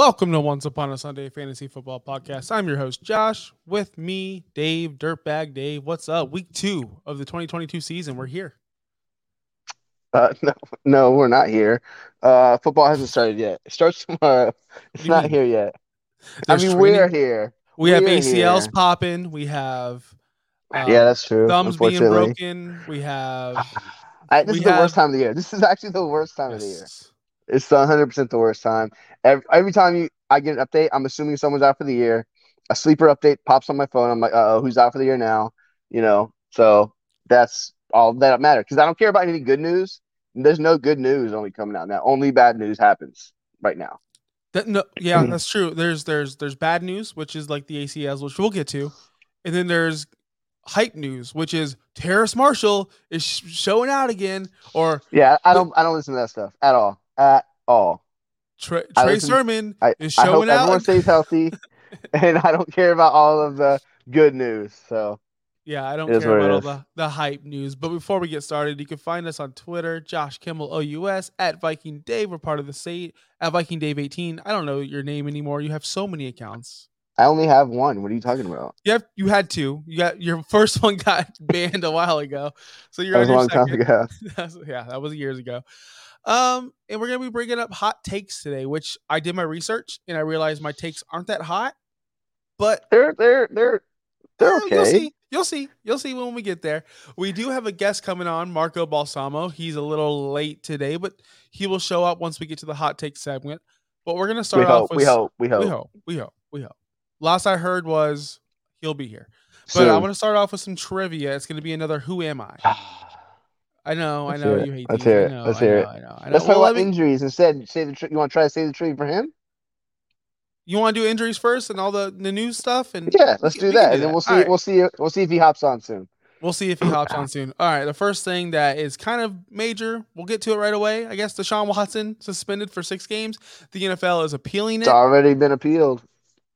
Welcome to Once Upon a Sunday Fantasy Football Podcast. I'm your host, Josh. With me, Dave, Dirtbag Dave. What's up? Week two of the 2022 season. We're here. Uh, no, no, we're not here. Uh, football hasn't started yet. It starts tomorrow. It's not mean? here yet. There's I mean, training- we're here. We have we're ACLs popping. We have um, yeah, that's true. thumbs being broken. We have I, this we is the have- worst time of the year. This is actually the worst time of the year. It's 100% the worst time. Every, every time you I get an update, I'm assuming someone's out for the year. A sleeper update pops on my phone. I'm like, uh oh, who's out for the year now? You know, so that's all that matters because I don't care about any good news. There's no good news only coming out now. Only bad news happens right now. That, no, yeah, that's true. There's there's there's bad news, which is like the ACLs, which we'll get to, and then there's hype news, which is Terrace Marshall is sh- showing out again, or Yeah, I don't I don't listen to that stuff at all. At all. Trey, Trey listen- Sermon I, is I hope showing out. everyone stays healthy, and I don't care about all of the good news. So Yeah, I don't care about all the, the hype news. But before we get started, you can find us on Twitter, Josh Kimmel OUS, at Viking Dave. We're part of the state at Viking Dave 18. I don't know your name anymore. You have so many accounts. I only have one. What are you talking about? You have you had two. You got your first one got banned a while ago. So you're That was a long your time ago. Yeah, that was years ago. Um, and we're gonna be bringing up hot takes today, which I did my research and I realized my takes aren't that hot, but They're they're they're they're Eh, You'll see. You'll see. You'll see when we get there. We do have a guest coming on, Marco Balsamo. He's a little late today, but he will show up once we get to the hot take segment. But we're gonna start We off hope, with we hope. We hope. we hope. We hope. We hope. Last I heard was he'll be here. But Soon. I want to start off with some trivia. It's gonna be another Who Am I? I know, I know you hate Let's these. hear I it. know, Let's hear it. I know, I know. Let's Well, talk let about me- injuries instead. Say the tr- you want to try to say the tree for him? you want to do injuries first and all the, the news stuff and Yeah, let's do we that, and then we'll see. Right. We'll see. We'll see if he hops on soon. We'll see if he hops on soon. All right, the first thing that is kind of major, we'll get to it right away. I guess Deshaun Watson suspended for six games. The NFL is appealing It's it. already been appealed.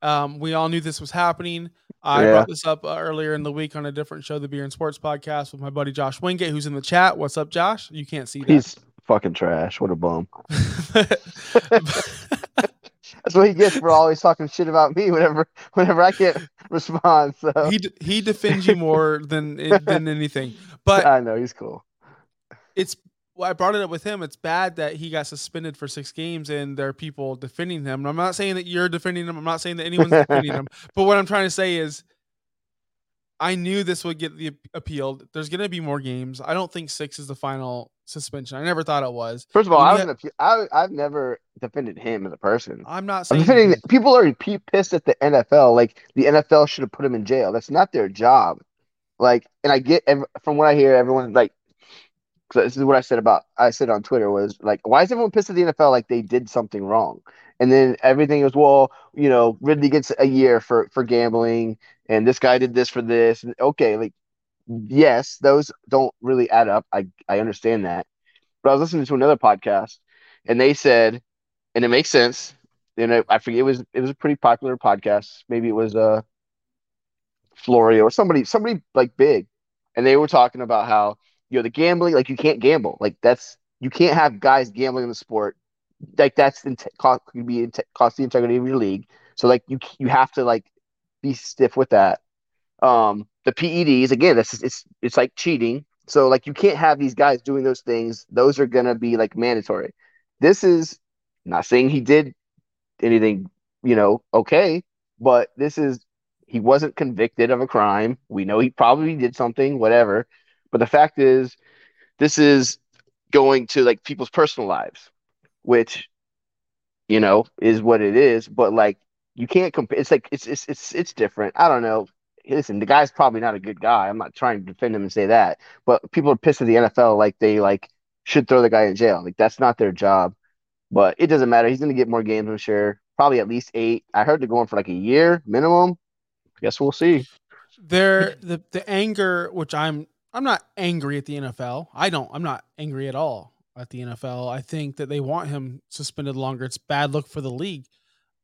Um, we all knew this was happening. I Yeah. brought this up uh, earlier in the week on a different show, the Beer and Sports Podcast, with my buddy Josh Wingate, who's in the chat. What's up, Josh? You can't see that. He's fucking trash. What a bum. That's what he gets for always talking shit about me whenever whenever I can't respond. So he d- he defends you more than than anything. But I know he's cool. it's well, I brought it up with him. It's bad that he got suspended for six games and there are people defending him. And I'm not saying that you're defending him. I'm not saying that anyone's defending him. But what I'm trying to say is I knew this would get the ap- appealed. There's going to be more games. I don't think six is the final suspension. I never thought it was. First of all, I you haven't. appe- I I've never defended him as a person. I'm not I'm saying defending. he's- People are pissed at the NFL. Like the NFL should have put him in jail. That's not their job. Like, and I get from what I hear, everyone like. 'Cause this is what I said about. I said on Twitter was like, why is everyone pissed at the NFL? Like they did something wrong, and then everything was well, you know, Ridley gets a year for for gambling, and this guy did this for this. And okay, like yes, those don't really add up. I I understand that, but I was listening to another podcast, and they said, and it makes sense. You know, I forget it was it was a pretty popular podcast. Maybe it was uh Florio or somebody somebody like big, and they were talking about how you know the gambling like you can't gamble like that's you can't have guys gambling in the sport like that's in cost could be cost the integrity of your league. So like you you have to like be stiff with that. Um, the PEDs again, that's it's it's like cheating. So like you can't have these guys doing those things. Those are gonna be like mandatory. This is not saying he did anything, you know, okay, but this is he wasn't convicted of a crime. We know he probably did something, whatever. But the fact is, this is going to like people's personal lives, which you know is what it is. But like you can't compare. It's like it's it's it's it's different. I don't know. Listen, the guy's probably not a good guy. I'm not trying to defend him and say that, but people are pissed at the NFL like they like should throw the guy in jail. Like that's not their job. But it doesn't matter. He's going to get more games, I'm sure. Probably at least eight. I heard they're going for like a year minimum. I guess we'll see. there the the anger which i'm i'm not angry at the nfl i don't i'm not angry at all at the nfl i think that they want him suspended longer it's bad look for the league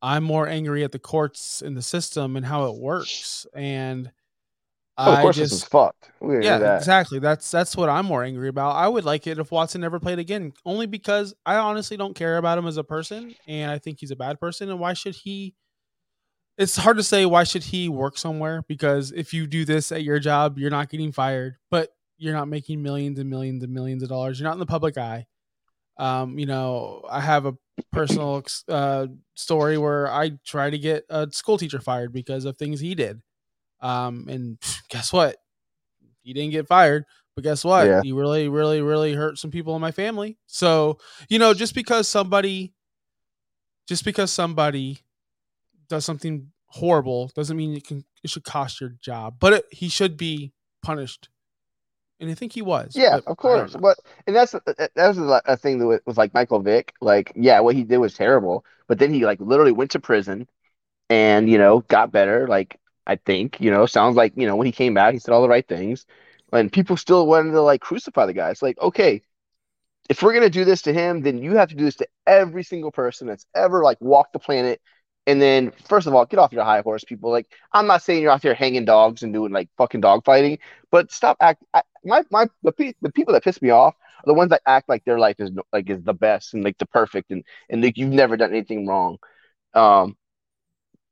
i'm more angry at the courts and the system and how it works and Oh, of I course, this is just fucked. We yeah, that. exactly. That's that's what I'm more angry about. I would like it if Watson never played again, only because I honestly don't care about him as a person, and I think he's a bad person. And why should he? It's hard to say why should he work somewhere because if you do this at your job, you're not getting fired, but you're not making millions and millions and millions of dollars. You're not in the public eye. Um, you know, I have a personal uh, story where I tried to get a school teacher fired because of things he did. Um, and guess what? He didn't get fired, but guess what? Yeah. He really, really, really hurt some people in my family. So, you know, just because somebody, just because somebody does something horrible doesn't mean it can it should cost your job. But it, he should be punished, and I think he was. Yeah, of course. But and that's uh, uh, that was a, thing that was, was like Michael Vick. Like, yeah, what he did was terrible, but then he like literally went to prison and you know got better. Like, I think you know sounds like you know when he came back, he said all the right things, and people still wanted to like crucify the guy. It's like, okay, if we're gonna do this to him, then you have to do this to every single person that's ever like walked the planet. And then, first of all, get off your high horse, people. Like, I'm not saying you're out there hanging dogs and doing like fucking dog fighting, but stop act. I, my my the, pe- the people that piss me off are the ones that act like their life is like is the best and like the perfect and and like you've never done anything wrong. Um,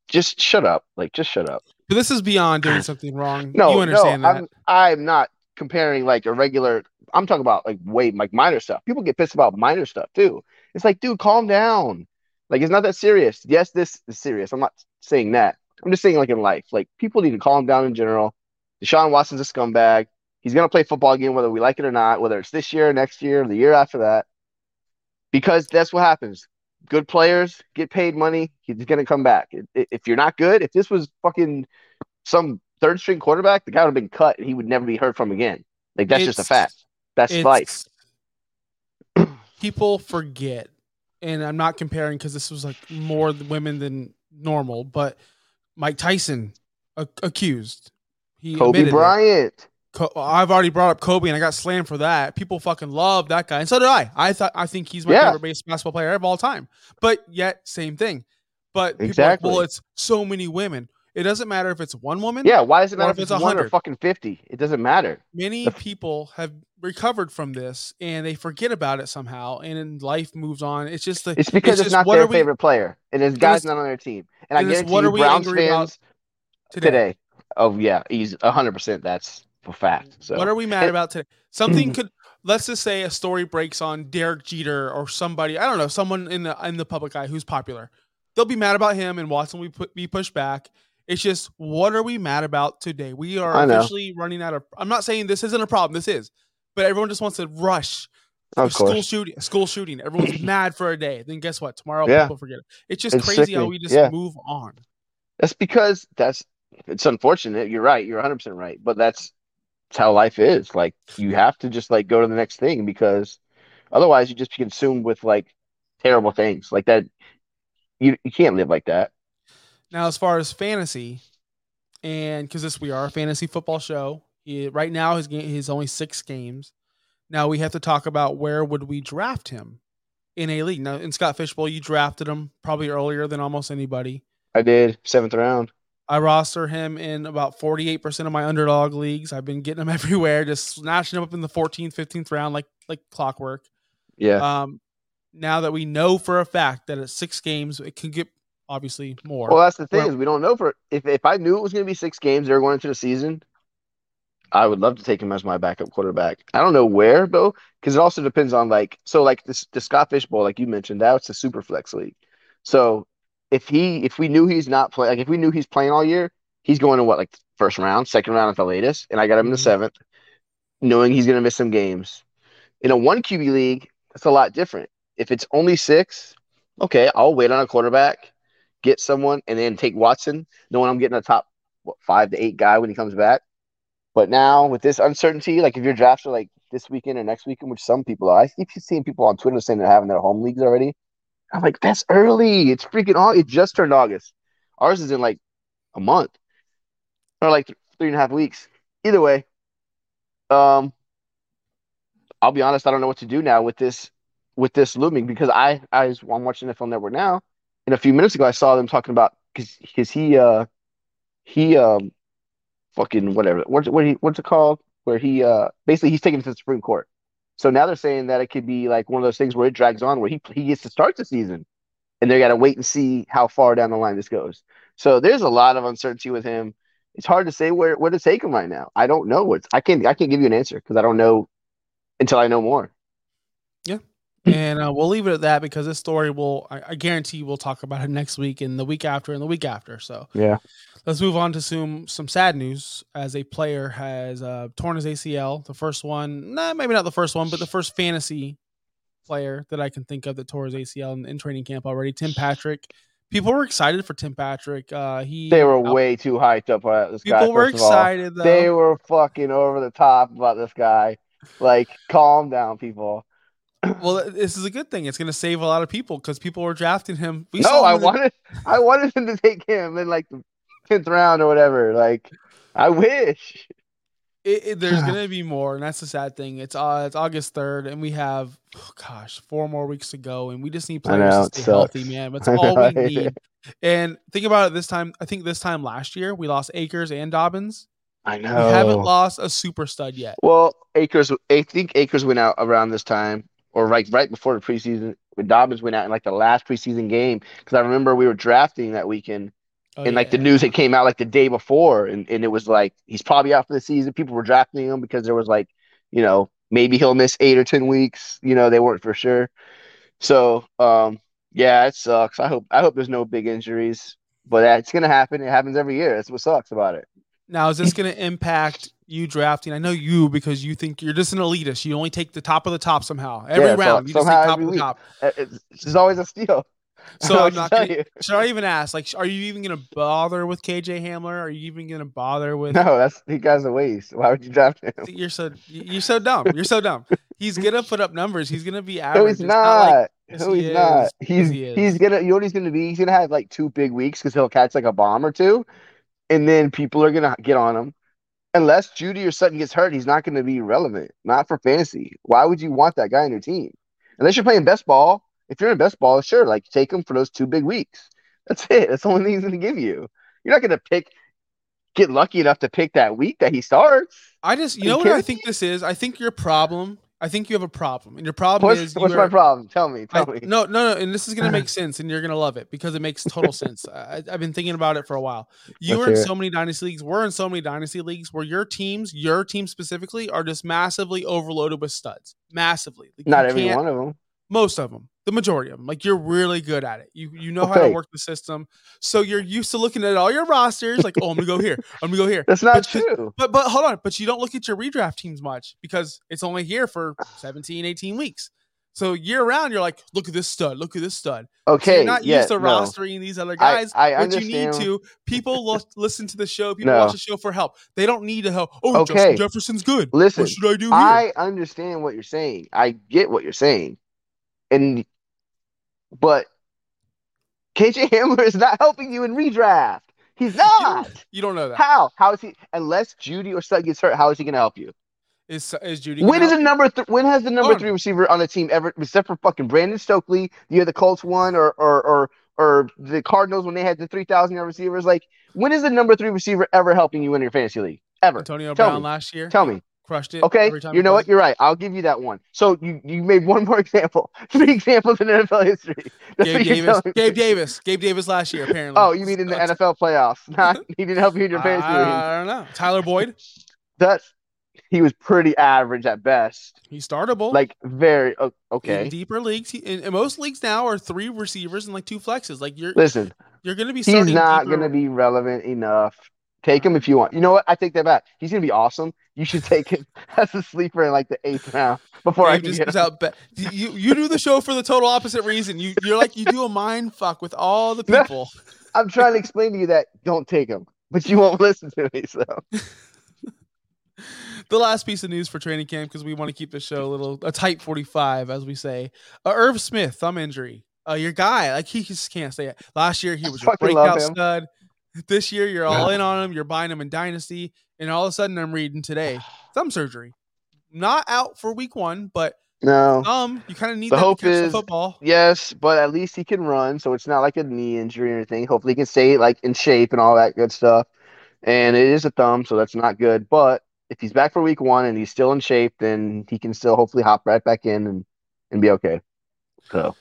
just shut up. Like, just shut up. But this is beyond doing something wrong. No, you understand no, that. I'm I'm not comparing like a regular. I'm talking about like way like minor stuff. People get pissed about minor stuff too. It's like, dude, calm down. Like it's not that serious. Yes, this is serious. I'm not saying that. I'm just saying like in life, like people need to calm down in general. Deshaun Watson's a scumbag. He's gonna play football again, whether we like it or not, whether it's this year, next year, or the year after that. Because that's what happens. Good players get paid money. He's gonna come back. If- you're not good, if this was fucking some third string quarterback, the guy would have been cut and he would never be heard from again. Like that's just a fact. That's life. people forget and i'm not comparing because this was like more women than normal but mike tyson a- accused he Kobe. Bryant. Co- i've already brought up kobe and i got slammed for that people fucking love that guy and so did i i thought i think he's my Yeah. favorite basketball player of all time but yet same thing but people are like, Exactly. well it's so many women it doesn't matter if it's one woman Yeah, why does it matter if if it's it's one or 100? fucking fifty? It doesn't matter. many The- people have recovered from this and they forget about it somehow and life moves on it's just the It's because it's, just not their are we- favorite player, and his guy's not on their team. And I it's guarantee what you, are we Browns fans today, today. Oh yeah, he's hundred percent. That's a fact. So what are we mad And- about today something could let's just say a story breaks on derek jeter or somebody i don't know someone in the in the public eye who's popular they'll be mad about him and watson we put be pushed back it's just what are we mad about today we are officially running out of i'm not saying this isn't a problem this is but everyone just wants to rush of school course, shooting, school shooting. Everyone's mad for a day. Then guess what? Tomorrow Yeah. people forget it. It's just It's crazy how we just Yeah. move on. that's because that's it's unfortunate. You're right. You're hundred percent right. But that's that's how life is. Like you have to just like go to the next thing because otherwise you just be consumed with like terrible things like that. You you can't live like that. Now, as far as fantasy, and because this we are a fantasy football show, he, right now his game he's only six games. Now we have to talk about where would we draft him in a league. Now in Scott Fish Bowl, you drafted him probably earlier than almost anybody. I did seventh round. I roster him in about 48% of my underdog leagues. I've been getting him everywhere, just snatching him up in the 14th, 15th round like like clockwork. Yeah. Um, now that we know for a fact that at six games, it can get obviously more. Well, that's the thing is we don't know for if if I knew it was going to be six games they were going into the season, I would love to take him as my backup quarterback. I don't know where though, because it also depends on like so like this the Scott Fish Bowl, like you mentioned, that's a super flex league. So if he if we knew he's not playing, like if we knew he's playing all year, he's going to what like first round, second round at the latest, and I got him in the Mhm. seventh, knowing he's going to miss some games. In a one QB league, that's a lot different. If it's only six, okay, I'll wait on a quarterback, get someone, and then take Watson, knowing I'm getting a top what, five to eight guy when he comes back. But now with this uncertainty, like if your drafts are like this weekend or next weekend, which some people are, I keep seeing people on Twitter saying they're having their home leagues already. I'm like, that's early. It's freaking August. It just turned August. Ours is in like a month or like th- three and a half weeks. Either way, um, I'll be honest. I don't know what to do now with this with this looming because I I I'm watching NFL Network now, and a few minutes ago I saw them talking about because he uh he um fucking whatever. What's what he what's it called? Where he uh basically he's taken to the Supreme Court. So now they're saying that it could be like one of those things where it drags on, where he he gets to start the season, and they got to wait and see how far down the line this goes. So there's a lot of uncertainty with him. It's hard to say where where to take him right now. I don't know what's I can't I can't give you an answer because I don't know until I know more. Yeah. And uh, we'll leave it at that because this story will, I, I, guarantee we'll talk about it next week and the week after and the week after. So, yeah. Let's move on to some some sad news as a player has uh, torn his ACL. The first one, nah, maybe not the first one, but the first fantasy player that I can think of that tore his ACL in, in training camp already. Tim Patrick. People were excited for Tim Patrick. Uh, he they were way too hyped up about this people guy. People were excited. They were fucking over the top about this guy. Like, calm down, people well, this is a good thing. It's going to save a lot of people because people were drafting him. We no, I wanted, I wanted him to take him in like the tenth round or whatever. Like, I wish. It, it, there's gonna be more, and that's the sad thing. It's uh, it's August third, and we have, oh gosh, four more weeks to go, and we just need players know, to stay healthy, man. That's all we need. And think about it. This time, I think this time last year we lost Akers and Dobbins. I know we haven't lost a super stud yet. Well, Akers, I think Akers went out around this time, or right right before the preseason. When Dobbins went out in like the last preseason game, because I remember we were drafting that weekend Oh, and like yeah. the news that came out like the day before, and, and it was like he's probably out for the season. People were drafting him because there was like, you know, maybe he'll miss eight or ten weeks. You know, they weren't for sure. So, um, yeah, it sucks. I hope I hope there's no big injuries, but it's gonna happen. It happens every year. That's what sucks about it. Now, is this gonna impact you drafting? I know you because you think you're just an elitist. You only take the top of the top somehow. Every yeah, round, so, you just take top of the top. Eh, it's, it's always a steal. So I'm not. Gonna, should I even ask? Like, are you even gonna bother with KJ Hamler? Are you even gonna bother with? No, that's he guy's a waste. Why would you draft him? You're so you're so dumb. You're so dumb. He's gonna put up numbers. He's gonna be average. No, he's not. like, yes, no, he's he not. He's he he's gonna. You know what he's gonna be? He's gonna have like two big weeks because he'll catch like a bomb or two, and then people are gonna get on him. Unless Jeudy or Sutton gets hurt, he's not going to be relevant. Not for fantasy. Why would you want that guy on your team? Unless you're playing best ball if you're in best ball, sure, like take him for those two big weeks. That's it. That's the only thing he's going to give you. You're not going to pick, get lucky enough to pick that week that he starts. I just, you, you know what I think this is? I think your problem. I think you have a problem, and your problem what's, is what's my problem? Tell me, tell I, me. No, no, no, and this is gonna make sense, and you're gonna love it because it makes total sense. I, have been thinking about it for a while. You Let's are in so many dynasty leagues. We're in so many dynasty leagues where your teams, your team specifically, are just massively overloaded with studs. Massively. Like Not every one of them. Most of them the majority of them. Like you're really good at it. You you know okay. how to work the system. So you're used to looking at all your rosters like, oh, I'm gonna go here. I'm gonna go here. That's not but, true. But but hold on, but you don't look at your redraft teams much because it's only here for 17, 18 weeks. So year round, you're like, look at this stud, look at this stud. Okay, so you're not yeah, used to no. rostering these other guys. I, I what you need to, people lo- listen to the show, people no. watch the show for help. They don't need to help. Oh, okay. Justin Jefferson's good. Listen, what should I do here? I understand what you're saying. I get what you're saying, and but KJ Hamler is not helping you in redraft. He's not. You, you don't know that. How? How is he? Unless Jeudy or Sutton gets hurt, how is he going to help you? Is is Jeudy? When is the number? Th- when has the number three receiver on the team ever, except for fucking Brandon Stokley, the other Colts one, or or or or the Cardinals when they had the three thousand yard receivers? Like, when is the number three receiver ever helping you in your fantasy league? Ever? Antonio Tell Brown me. last year. Tell me crushed it. Okay, you know what? You're right. I'll give you that one. So you you made one more example. Three examples in NFL history. That's Gabe Davis. Gabe Davis. Gabe Davis last year apparently. Oh, you mean in the NFL playoffs? Not he didn't help you in your fantasy I, don't know. Tyler Boyd. That's he was pretty average at best. He's startable. Like very okay. In deeper leagues, he, in, in, most leagues now are three receivers and like two flexes. Like you're listen. You're going to be. He's not going to be relevant enough Take him if you want. You know what? I take that back. He's gonna be awesome. You should take him as a sleeper in like the eighth round before I just out. Be- you you do the show for the total opposite reason. You you're like you do a mind fuck with all the people. I'm trying to explain to you that don't take him, but you won't listen to me. So. the last piece of news for training camp because we want to keep the show a little a tight 45 as we say. Uh, Irv Smith thumb injury. Uh, your guy like he just can't say it. Last year he was a breakout stud. This year, you're all in on him. You're buying him in Dynasty, and all of a sudden, I'm reading today thumb surgery. Not out for Week One, but no, um, you kind of need the hope is football. Yes, but at least he can run, so it's not like a knee injury or anything. Hopefully, he can stay like in shape and all that good stuff. and it is a thumb, so that's not good. But if he's back for week one and he's still in shape, then he can still hopefully hop right back in and and be okay. So,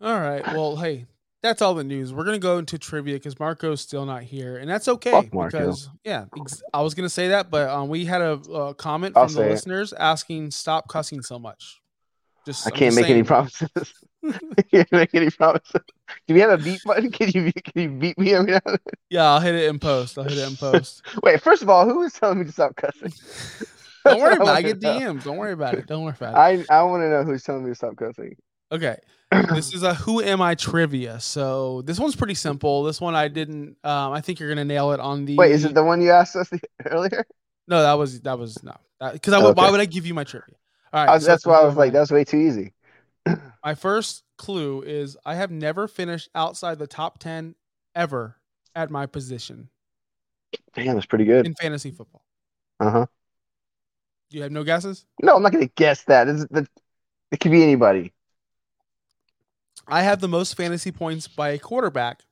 all right. Well, hey, that's all the news. We're gonna go into trivia because Marco's still not here, and that's okay because yeah, ex- I was gonna say that, but um, we had a, a comment from the listeners it. asking stop cussing so much. Just I can't make saying. any promises. can't make any promises. Do we have a beat button? Can you can you beat me every now and then? Yeah, I'll hit it in post. I'll hit it in post. Wait, first of all, who is telling me to stop cussing? Don't worry about it. I get DMs. Don't worry about it. Don't worry about it. I I want to know who's telling me to stop cussing. Okay. this is a who am I trivia. So this one's pretty simple. This one I didn't um I think you're gonna nail it on the Wait, is it the one you asked us earlier? No, that was that was no. Because I okay. why would I give you my trivia? All right. Was, so that's why I was like, that's way too easy. my first clue is I have never finished outside the top ten ever at my position. Damn, that's pretty good. In fantasy football. Uh-huh. You have no guesses? No, I'm not gonna guess that. It's, it could be anybody. I have the most fantasy points by a quarterback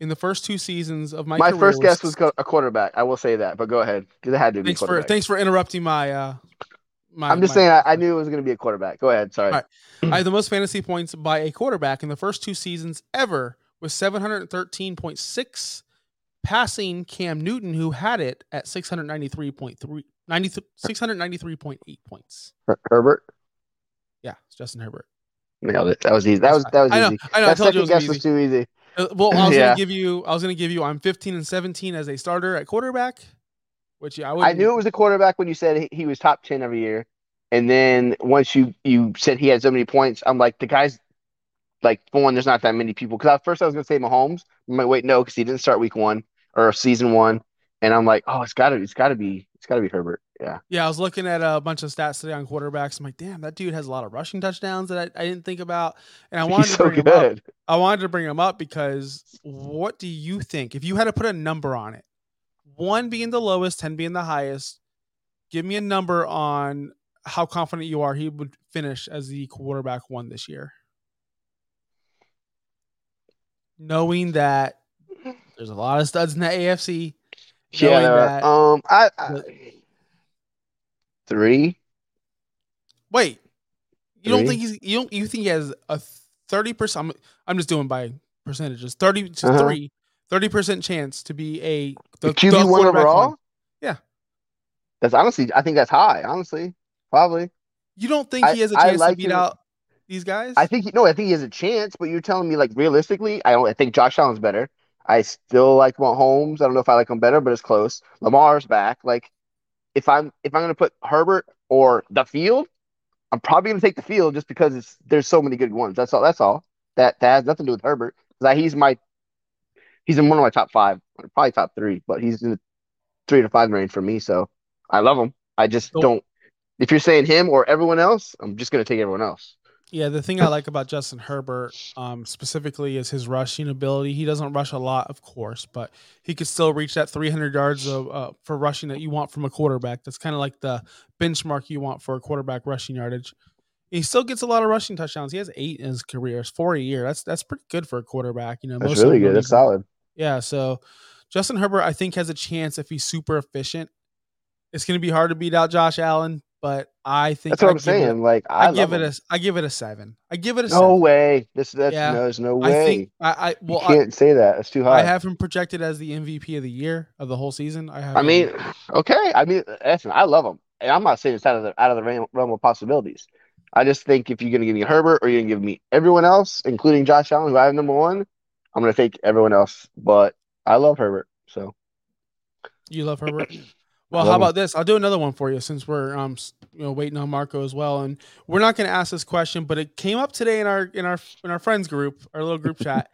in the first two seasons of my. My first guess was a quarterback. I will say that, but go ahead because it had to thanks be. For, thanks for interrupting my. Uh, my I'm just my, saying I, I, knew it was going to be a quarterback. Go ahead. Sorry. I have the most fantasy points by a quarterback in the first two seasons ever with 713.6, passing Cam Newton, who had it at 693.3. 693.8 points. Herbert? Yeah, it's Justin Herbert. Nailed it. That was easy. That was that was I know, easy. I know. That I told second you it was guess easy. was too easy. Uh, well, I was yeah. gonna give you. I was gonna give you. I'm 15 and 17 as a starter at quarterback, which I would. I knew it was a quarterback when you said he was top 10 every year, and then once you you said he had so many points, I'm like the guy's like for one, there's not that many people. Because at first I was gonna say Mahomes. I'm like, wait, no, because he didn't start week one or season one, and I'm like, oh, it's gotta, it's gotta be, it's gotta be Herbert. Yeah. Yeah, I was looking at a bunch of stats today on quarterbacks. I'm like, damn, that dude has a lot of rushing touchdowns that I, I didn't think about. And I wanted He's to bring so him up. I wanted to bring him up because what do you think? If you had to put a number on it, one being the lowest, 10 being the highest, give me a number on how confident you are he would finish as the quarterback one this year. Knowing that there's a lot of studs in the AFC. Yeah, that, um, I, I Three. Wait, you do don't think he's you don't you think he has a thirty percent? I'm, I'm just doing by percentages. Thirty to uh-huh. three. Thirty percent chance to be a the, QB one overall. One. Yeah, that's honestly. I think that's high. Honestly, probably. You don't think he has a chance like to beat him. out these guys? I think no. I think he has a chance, but you're telling me like realistically, I don't. I think Josh Allen's better. I still like Mahomes. I don't know if I like him better, but it's close. Lamar's back. Like if I'm if I'm going to put Herbert or the field, I'm probably going to take the field just because it's there's so many good ones. That's all. That's all. That that has nothing to do with Herbert. That he's my he's in one of my top five, probably top three, but he's in the three to five range for me. So I love him. I just don't. If you're saying him or everyone else, I'm just going to take everyone else. Yeah, the thing I like about Justin Herbert um, specifically is his rushing ability. He doesn't rush a lot, of course, but he could still reach that 300 yards of, uh, for rushing that you want from a quarterback. That's kind of like the benchmark you want for a quarterback rushing yardage. He still gets a lot of rushing touchdowns. He has eight in his career. It's four a year. That's that's pretty good for a quarterback. You know, that's really good. That's solid. Yeah. So Justin Herbert, I think, has a chance if he's super efficient. It's going to be hard to beat out Josh Allen, but I think that's what I am saying. It, like I, I give it him. a, I give it a seven. I give it a no seven. way. This that's yeah. no, there's no way. I think I, I well, you can't I, say that. It's too high. I have him projected as the MVP of the year of the whole season. I have. I mean, okay. I mean, listen, I love him, and I'm not saying it's out of the out of the realm of possibilities. I just think if you're gonna give me Herbert or you're gonna give me everyone else, including Josh Allen, who I have number one, I'm gonna take everyone else. But I love Herbert, so. You love Herbert. Well, how about this? I'll do another one for you since we're um you know waiting on Marco as well, and we're not going to ask this question, but it came up today in our in our in our friends group, our little group chat.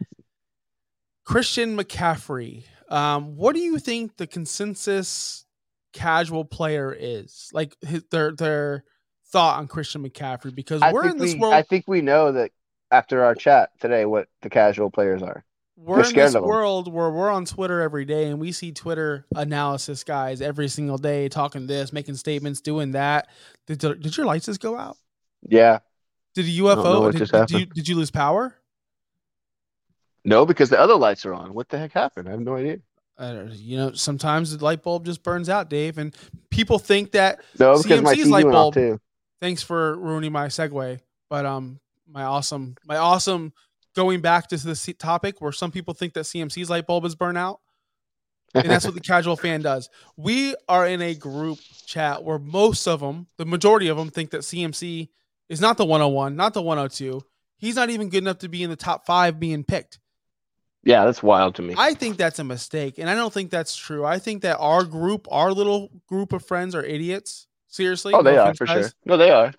Christian McCaffrey, um, what do you think the consensus casual player is? Like his, their their thought on Christian McCaffrey because I we're in this we, world. I think we know that after our chat today what the casual players are we're in this world where we're on Twitter every day and we see Twitter analysis guys every single day talking this, making statements, doing that. Did, did your lights just go out? Yeah. Did a UFO? Did, did, you, did you lose power? No, because the other lights are on. What the heck happened? I have no idea. Uh, you know, sometimes the light bulb just burns out, Dave, and people think that No, because my CMC's TV light bulb. too. Thanks for ruining my segue, but um, my awesome, my awesome going back to this topic where some people think that CMC's light bulb is burnt out, and that's what the casual fan does. We are in a group chat where most of them, the majority of them, think that CMC is not the 101, not the 102. He's not even good enough to be in the top five being picked. yeah, that's wild to me. I think that's a mistake, and I don't think that's true. I think that our group, our little group of friends, are idiots. Seriously, oh, they no are for guys. sure. No, they are.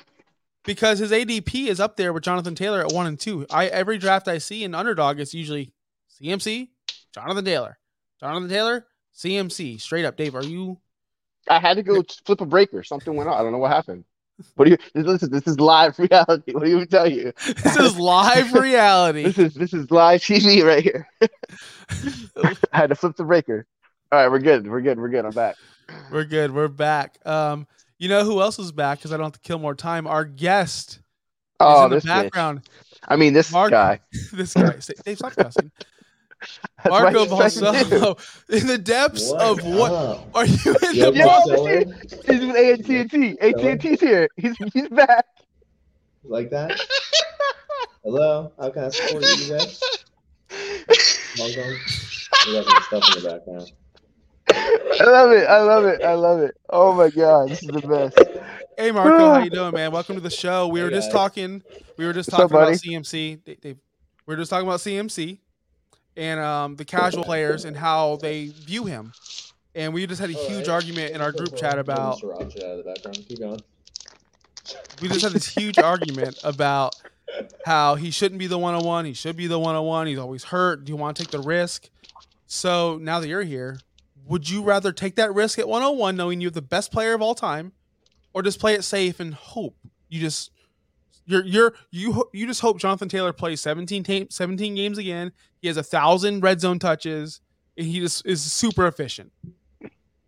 Because his ADP is up there with Jonathan Taylor at one and two. I every draft I see in underdog is usually CMC, Jonathan Taylor, Jonathan Taylor, CMC. Straight up, Dave. Are you? I had to go flip a breaker. Something went on. I don't know what happened. What do you listen? This is live reality. What do you tell you? This is live reality. This is this is live TV right here. I had to flip the breaker. All right, we're good. We're good. We're good. I'm back. We're good. We're back. Um, you know who else is back? Because I don't have to kill more time. Our guest is Oh, in the this bitch. background. I mean, this Mark- guy. this guy, Say- Dave, stop cussing. Marco I expected to do. Balsamo, in the depths of what up? are you in Yo, the Yo, Marcelo? He's with AT&T. AT&T's here. He's he's back. Like that? Hello? How can I support you guys? Welcome. We got some stuff in the background. I love it. I love it. I love it. Oh my god, this is the best. Hey Marco, how you doing, man? Welcome to the show. We Hey, were just talking. We were just What's up, talking about? CMC. They, they, we were just talking about CMC and um, the casual players and how they view him. And we just had a All huge right. argument in our group chat about. Sriracha out of the background. Keep going. We just had this huge argument about how he shouldn't be the 101. He should be the 101. He's always hurt. Do you want to take the risk? So now that you're here, would you rather take that risk at 101, knowing you have the best player of all time, or just play it safe and hope you just you're you're you you just hope Jonathan Taylor plays 17 ta- 17 games again. He has a thousand red zone touches, and he just is super efficient.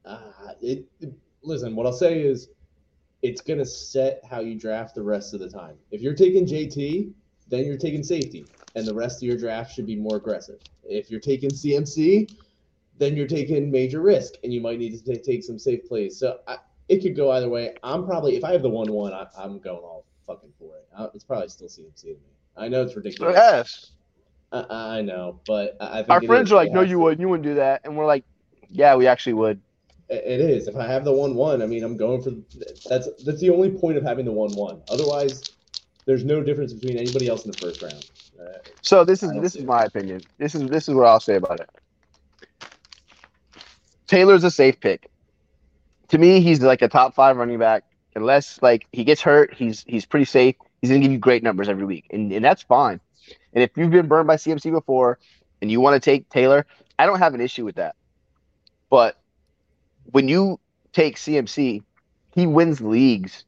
Uh, it, it- listen, what I'll say is it's going to set how you draft the rest of the time. If you're taking JT, then you're taking safety, and the rest of your draft should be more aggressive. If you're taking CMC, then you're taking major risk, and you might need to ta- take some safe plays. So I, it could go either way. I'm probably, if I have the 1 1, I'm going all fucking for it. Uh, It's probably still CMC to me. I know it's ridiculous. Yes. I, I know, but I I think Our friends is. are like, "No, you wouldn't. You wouldn't do that." And we're like, "Yeah, we actually would." It it is. If I have the one one, I mean, I'm going for that's that's the only point of having the one one. Otherwise, there's no difference between anybody else in the first round. Uh, So this is this is it. my opinion. This is this is what I'll say about it. Taylor's a safe pick. To me, he's like a top five running back. Unless like he gets hurt, he's he's pretty safe. He's gonna give you great numbers every week, and and that's fine. And if you've been burned by CMC before, and you want to take Taylor, I don't have an issue with that. But when you take CMC, he wins leagues.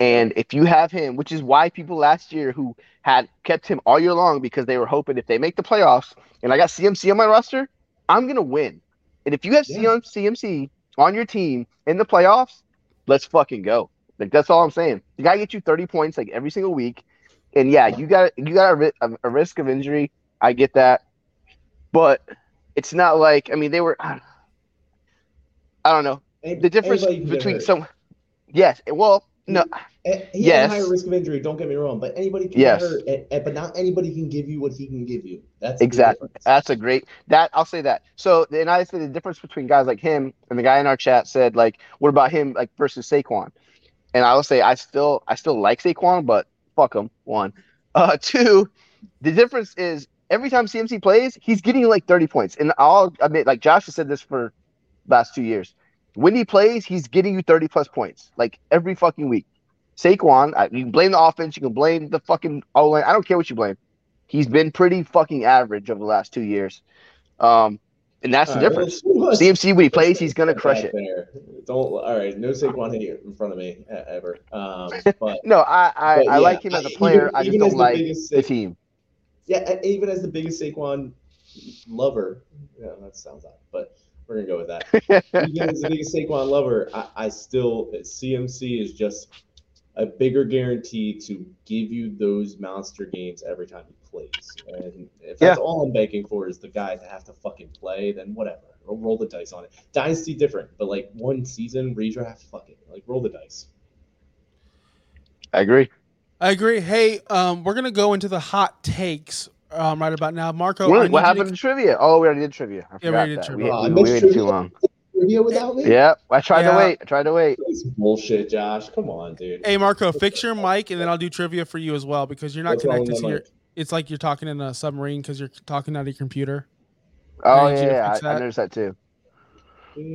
And if you have him, which is why people last year who had kept him all year long because they were hoping if they make the playoffs and I got CMC on my roster, I'm gonna win. And if you have Yeah. CMC on your team in the playoffs, let's fucking go. Like that's all I'm saying. You gotta get you 30 points like every single week. And yeah, you got you got a, a, a risk of injury. I get that, but it's not like I mean they were. I don't know the difference anybody can get between some. Yes, well, no, He Yes. has a higher risk of injury. Don't get me wrong, but anybody can Yes. hurt. but not anybody can give you what he can give you. That's Exactly. That's a great that I'll say that. So and I said the difference between guys like him and the guy in our chat said like, what about him like versus Saquon? And I will say I still I still like Saquon, but fuck him. One, uh, two. The difference is every time CMC plays, he's getting like thirty points. And I'll admit, like Josh has said this for last two years. When he plays, he's getting you thirty plus points like every fucking week. Saquon, I, you can blame the offense, you can blame the fucking O line. I don't care what you blame. He's been pretty fucking average over the last two years. Um, and that's the All right, difference. well, let's- CMC when he plays, he's gonna crush it. There. Don't. All right. No Saquon here in front of me ever. Um, but No, I I, But I like him as a even- player. I just even don't the like biggest the team. Yeah, even as the biggest Saquon lover, yeah, that sounds odd, but we're gonna go with that. even as the biggest Saquon lover, I, I still CMC is just a bigger guarantee to give you those monster games every time he plays. And if that's all I'm banking for is the guy to have to fucking play, then whatever. Roll, roll the dice on it. Dynasty different, but like one season redraft, fuck it. Like roll the dice. I agree. I agree. Hey, um, we're gonna go into the hot takes um, right about now. Marco, What, what you to- happened to trivia? Oh, we already did trivia. I Yeah, we forgot already did that. trivia. We, Oh, we, we missed waited too long. Trivia without me? Yeah, I tried Yeah. to wait. I tried to wait. That's bullshit, Josh. Come on, dude. Hey, Marco, fix your mic, and then I'll do trivia for you as well because you're not What's connected to your. mic? It's like you're talking in a submarine because you're talking out of your computer. Oh need yeah, yeah I, I noticed that too.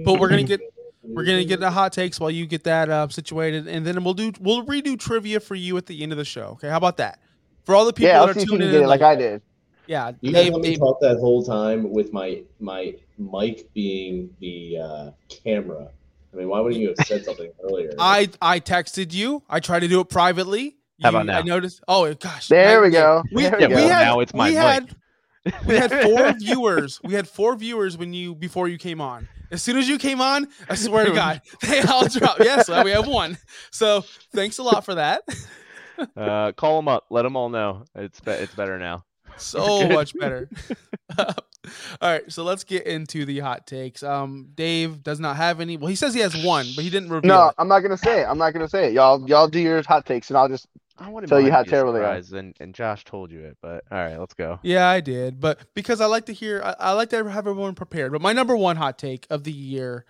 But we're gonna get we're gonna get the hot takes while you get that uh, situated, and then we'll do we'll redo trivia for you at the end of the show. Okay, how about that? For all the people Yeah, that I'll are see if you tuning can get in, it like I did. yeah, You guys Dave, let me Dave, talk that whole time with my my mic being the uh, camera. I mean, why wouldn't you have said something earlier? I I texted you. I tried to do it privately. How about You- I noticed. Oh gosh, There night we go. We, There we we go. had now it's my we mic. had we had four viewers. We had four viewers when you before you came on. As soon as you came on, I swear to God, they all dropped. Yes, we have one. So thanks a lot for that. Uh, call them up. Let them all know. It's be- it's better now. So much better. all right, so let's get into the hot takes. Um, Dave does not have any. Well, he says he has one, but he didn't reveal No, it. I'm not gonna say it. I'm not gonna say it. Y'all, y'all do your hot takes, and I'll just. I wouldn't Tell you how terrible they are. And, and Josh told you it, but all right, let's go. Yeah, I did, but because I like to hear, I, I like to have everyone prepared. But my number one hot take of the year,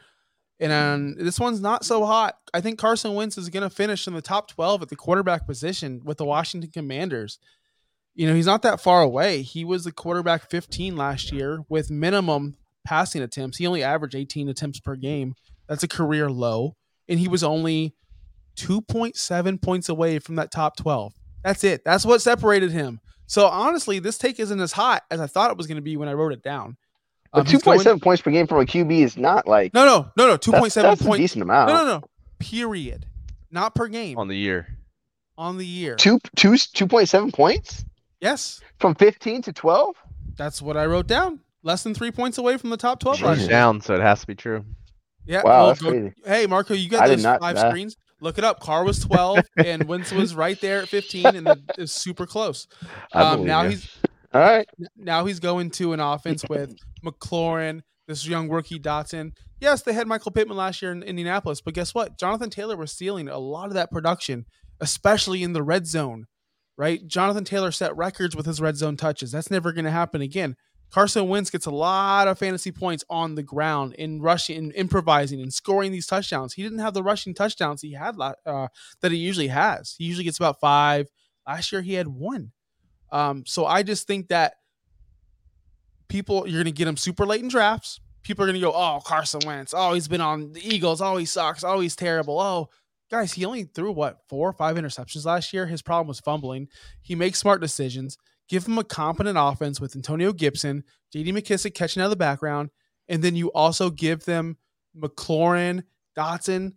and um, this one's not so hot. I think Carson Wentz is going to finish in the top twelve at the quarterback position with the Washington Commanders. You know, he's not that far away. He was the quarterback 15 last year with minimum passing attempts. He only averaged 18 attempts per game. That's a career low, and he was only 2.7 points away from that top 12. That's it. That's what separated him. So honestly, this take isn't as hot as I thought it was going to be when I wrote it down. But Um, two he's point going- points per game from a QB is not like. No, no, no, no. 2.7 that's, point seven that's a points. decent amount. No, no, no. Period. Not per game On the year. on the year. Two, two, two point seven points Yes, from fifteen to twelve. that's what I wrote down. Less than three points away from the top twelve. last Down, so it has to be true. Yeah. Wow, well, that's go- crazy. Hey, Marco, you got did those not- five that- screens. Look it up. Carr was twelve, and Wentz was right there at fifteen, and it is super close. I Um, believe now you. he's All right. now he's going to an offense with McLaurin, this young rookie Dotson. Yes, they had Michael Pittman last year in Indianapolis, but guess what? Jonathan Taylor was stealing a lot of that production, especially in the red zone. Right? Jonathan Taylor set records with his red zone touches. That's never going to happen again. Carson Wentz gets a lot of fantasy points on the ground in rushing, in improvising, and scoring these touchdowns. He didn't have the rushing touchdowns he had uh, that he usually has. He usually gets about five. Last year he had one. Um, so I just think that people you're gonna get him super late in drafts. People are gonna go, oh Carson Wentz, oh he's been on the Eagles, oh he sucks, oh he's terrible. Oh, guys, he only threw what four or five interceptions last year. His problem was fumbling. He makes smart decisions. Give him a competent offense with Antonio Gibson, J.D. McKissic catching out of the background, and then you also give them McLaurin, Dotson.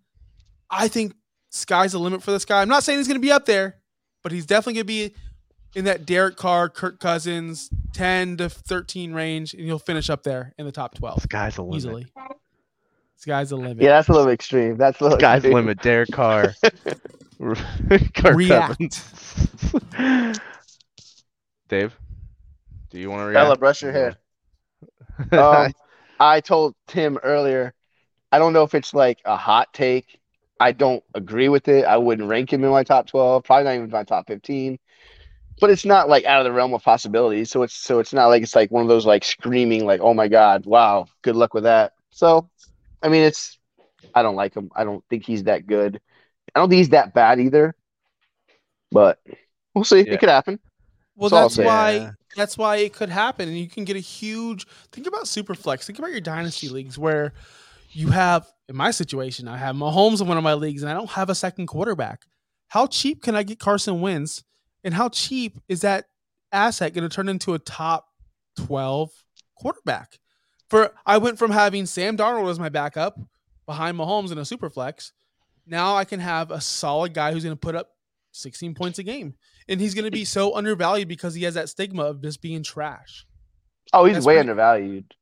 I think sky's the limit for this guy. I'm not saying he's going to be up there, but he's definitely going to be in that Derek Carr, Kirk Cousins, 10 to 13 range, and he'll finish up there in the top 12 Sky's the limit. easily. Sky's the limit. Yeah, that's a little extreme. That's a little Sky's extreme. limit. Derek Carr. Kirk React. Dave, do you want to Bella, react? brush your hair. Um, I told Tim earlier, I don't know if it's like a hot take. I don't agree with it. I wouldn't rank him in my top twelve. Probably not even my top fifteen. But it's not like out of the realm of possibilities. So it's so it's not like it's like one of those like screaming like, oh my god, wow, good luck with that. So, I mean, it's I don't like him. I don't think he's that good. I don't think he's that bad either. But we'll see. Yeah. It could happen. Well, That's that's why Yeah. that's why it could happen, and you can get a huge. Think about Superflex. Think about your dynasty leagues where you have. In my situation, I have Mahomes in one of my leagues, and I don't have a second quarterback. How cheap can I get Carson Wentz, and how cheap is that asset going to turn into a top twelve quarterback? For I went from having Sam Darnold as my backup behind Mahomes in a Superflex. Now I can have a solid guy who's going to put up 16 points a game and he's going to be so undervalued because he has that stigma of just being trash. Oh, he's That's way pretty- undervalued.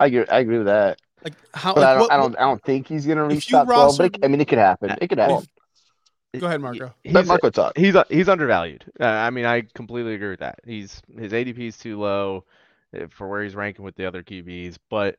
I agree. I agree with that. Like how? But like I don't. what- I don't. I don't think he's gonna reach you top twelve. But it, I mean, it could happen. It could happen. If- Go ahead, Marco. He's, Let Marco talk. he's he's undervalued. Uh, I mean, I completely agree with that. He's his ADP is too low uh, Eh, for where he's ranking with the other QBs, but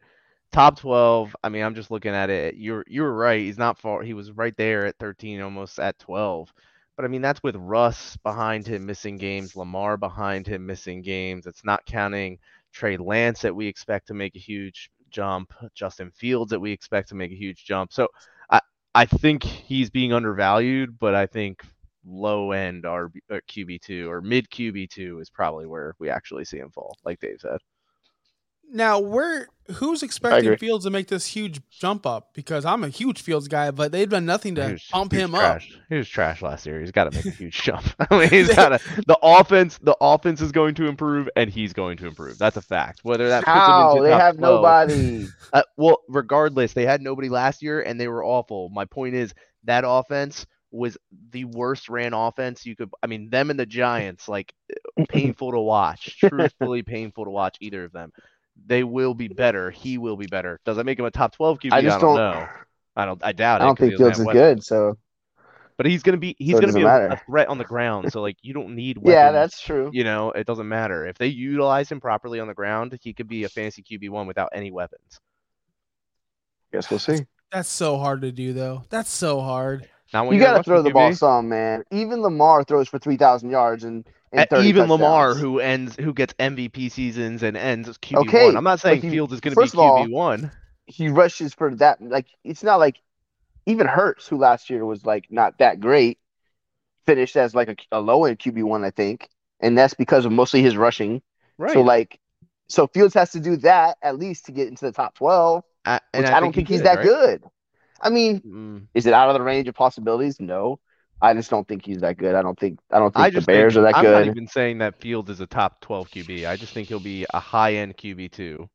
top 12, I mean, I'm just looking at it. You're you were right. He's not far. He was right there at 13, almost at 12. But I mean, that's with Russ behind him missing games, Lamar behind him missing games. It's not counting Trey Lance that we expect to make a huge jump, Justin Fields that we expect to make a huge jump. So I I think he's being undervalued, but I think low end RB, or QB2 or mid QB2 is probably where we actually see him fall, like Dave said. Now, where who's expecting. Fields to make this huge jump up? Because I'm a huge Fields guy, but they've done nothing to was- pump he was him up. He was trash last year. He's got to make a huge jump. I mean, he's got to. The offense, the offense is going to improve, and he's going to improve. That's a fact. Whether that How they have 12 nobody. Uh, well, regardless, they had nobody last year, and they were awful. My point is that offense was the worst ran offense you could. I mean, them and the Giants, like painful to watch. Truthfully, painful to watch either of them. They will be better. He will be better. Does that make him a top twelve QB? I just don't, don't. know. I don't. I doubt it. I don't think Fields is weapons. good. So But he's gonna be. He's So gonna be a, a threat on the ground. So like, you don't need weapons. yeah, that's true. You know, it doesn't matter if they utilize him properly on the ground. He could be a fantasy QB one without any weapons. Guess we'll see. That's so hard to do, though. That's so hard. When You got to throw the ball some, man. Even Lamar throws for three thousand yards and, and 30 even Lamar, who ends, who gets MVP seasons and ends as QB Okay, one. I'm not saying he- Fields is going to be QB one. he rushes for that. Like it's not like even Hurts, who last year was like not that great, finished as like a, a low end QB one, I think, and that's because of mostly his rushing. Right. So like, so Fields has to do that at least to get into the top twelve, I, and which I, don't he think he's did, that right? good. I mean, Mm, is it out of the range of possibilities? No, I just don't think he's that good. I don't think I don't think I the just Bears think, are that I'm not even saying that Fields is a top 12 QB. I just think he'll be a high end QB two,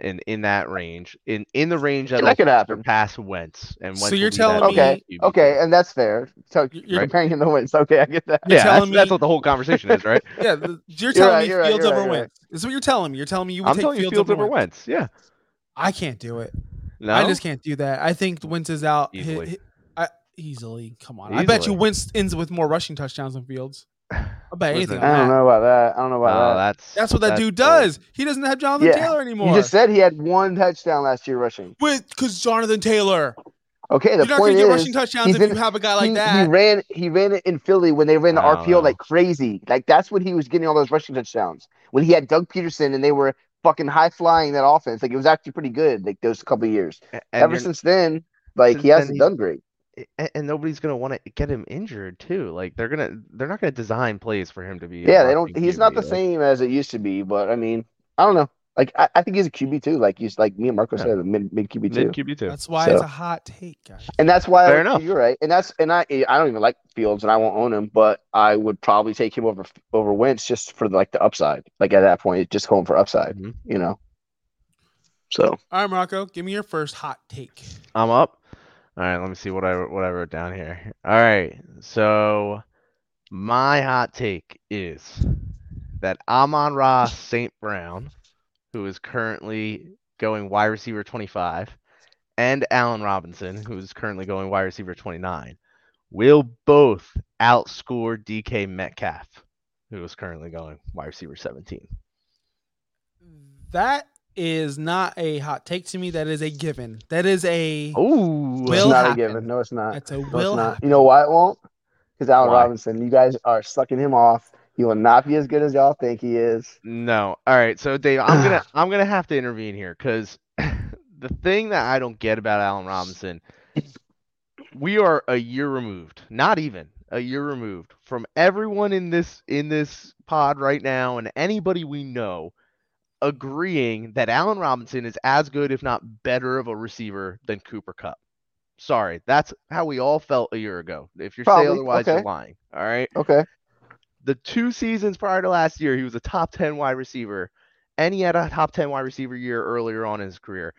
in in that range, in in the range Yeah, that'll that could happen. surpass Wentz. And So Wentz will you're telling me- Okay, QB2. okay, and that's fair. So You're- you're you're- comparing him to Wentz. Okay, I get that. You're Yeah, that's, telling that's me- what the whole conversation is, right? Yeah, th- you're You're telling right, me you're right, Fields you're over right, you're right. Wentz. This is what you're telling me. You're telling me you would I'm take telling you Fields, Fields over over Wentz. Wentz. Yeah. I can't do it. No. I just can't do that. I think Wentz is out hi- Easily. hi- I, easily. Come on. I bet you Easily. Wentz ends with more rushing touchdowns than Fields. I bet anything. I don't that. know about that. I don't know No, about oh, that. that's That's what that that's dude bull. does. He doesn't have Jonathan Yeah, Taylor anymore. You just said he had one touchdown last year rushing. with because Jonathan Taylor. Okay, the You're not gonna point get is rushing touchdowns if been- you have a guy like he, that. he ran he ran it in Philly when they ran the RPO know. like crazy. Like that's when he was getting all those rushing touchdowns. When he had Doug Pederson and they were fucking high flying that offense. Like it was actually pretty good. Like those couple of years. And Ever since then, like since he hasn't done great. and, and nobody's gonna want to get him injured too. Like they're gonna, they're not gonna design plays for him to be. Yeah, they don't. He's not the like- same as it used to be. But I mean, I don't know. Like I, I think he's a QB too. Like he's like me and Marco Yeah. said, mid mid QB too. Mid QB two. That's why So- it's a hot take, guys. And that's why Fair enough. you're right. And that's and I I don't even like Fields and I won't own him, but I would probably take him over over Wentz just for like the upside. Like at that point, just going for upside, Mhm. you know. So All right, Marco, give me your first hot take. I'm up. All right, let me see what I what I wrote down here. All right, so my hot take is that Amon Ra St. Brown, who is currently going wide receiver 25, and Allen Robinson, who is currently going wide receiver 29, will both outscore DK Metcalf, who is currently going wide receiver 17. That is not a hot take to me. That is a given. That is a Oh, it's not happen. a given. No, it's not. that's a No, it's will not. happen. You know why it won't? Because Allen Why? Robinson, you guys are sucking him off. He will not be as good as y'all think he is. No. All right. So Dave, I'm gonna I'm gonna have to intervene here because the thing that I don't get about Allen Robinson, we are a year removed, not even a year removed from everyone in this in this pod right now and anybody we know agreeing that Allen Robinson is as good, if not better, of a receiver than Cooper Kupp. Sorry, that's how we all felt a year ago. If you say Probably, otherwise, okay. you're lying. All right Okay. The two seasons prior to last year, he was a top 10 wide receiver, and he had a top 10 wide receiver year earlier on in his career.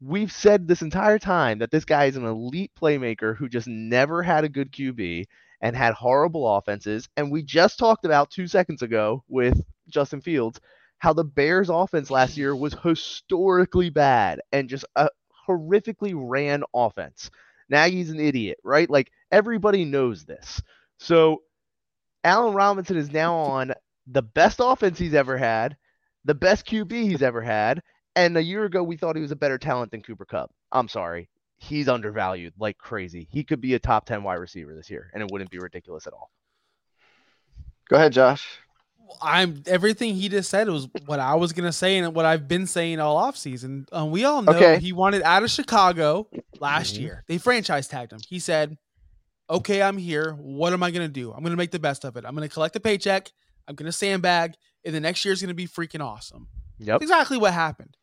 We've said this entire time that this guy is an elite playmaker who just never had a good QB and had horrible offenses. And we just talked about two seconds ago with Justin Fields how the Bears' offense last year was historically bad and just a horrifically ran offense. Nagy's an idiot, right? Like everybody knows this. So Allen Robinson is now on the best offense he's ever had, the best QB he's ever had, and a year ago we thought he was a better talent than Cooper Kupp. I'm sorry. He's undervalued like crazy. He could be a top 10 wide receiver this year, and it wouldn't be ridiculous at all. Go ahead, Josh. I'm everything he just said was what I was gonna say and what I've been saying all offseason. Um, we all know Okay. he wanted out of Chicago last Mhm. year. They franchise tagged him. He said, "Okay, I'm here. What am I gonna do? I'm gonna make the best of it. I'm gonna collect a paycheck. I'm gonna sandbag, and the next year's gonna be freaking awesome." Yep. That's exactly what happened.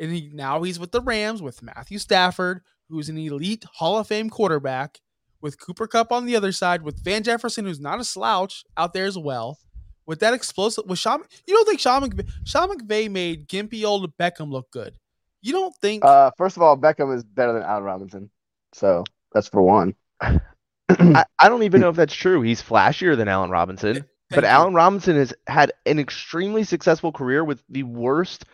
And he now he's with the Rams with Matthew Stafford, who's an elite Hall of Fame quarterback, with Cooper Kupp on the other side, with Van Jefferson, who's not a slouch out there as well. With that explosive, with Sean, you don't think Sean McVay, Sean McVay made gimpy old Beckham look good? You don't think? Uh, first of all, Beckham is better than Allen Robinson, so that's for one. I, I don't even know if that's true. He's flashier than Allen Robinson, Thank but you. Allen Robinson has had an extremely successful career with the worst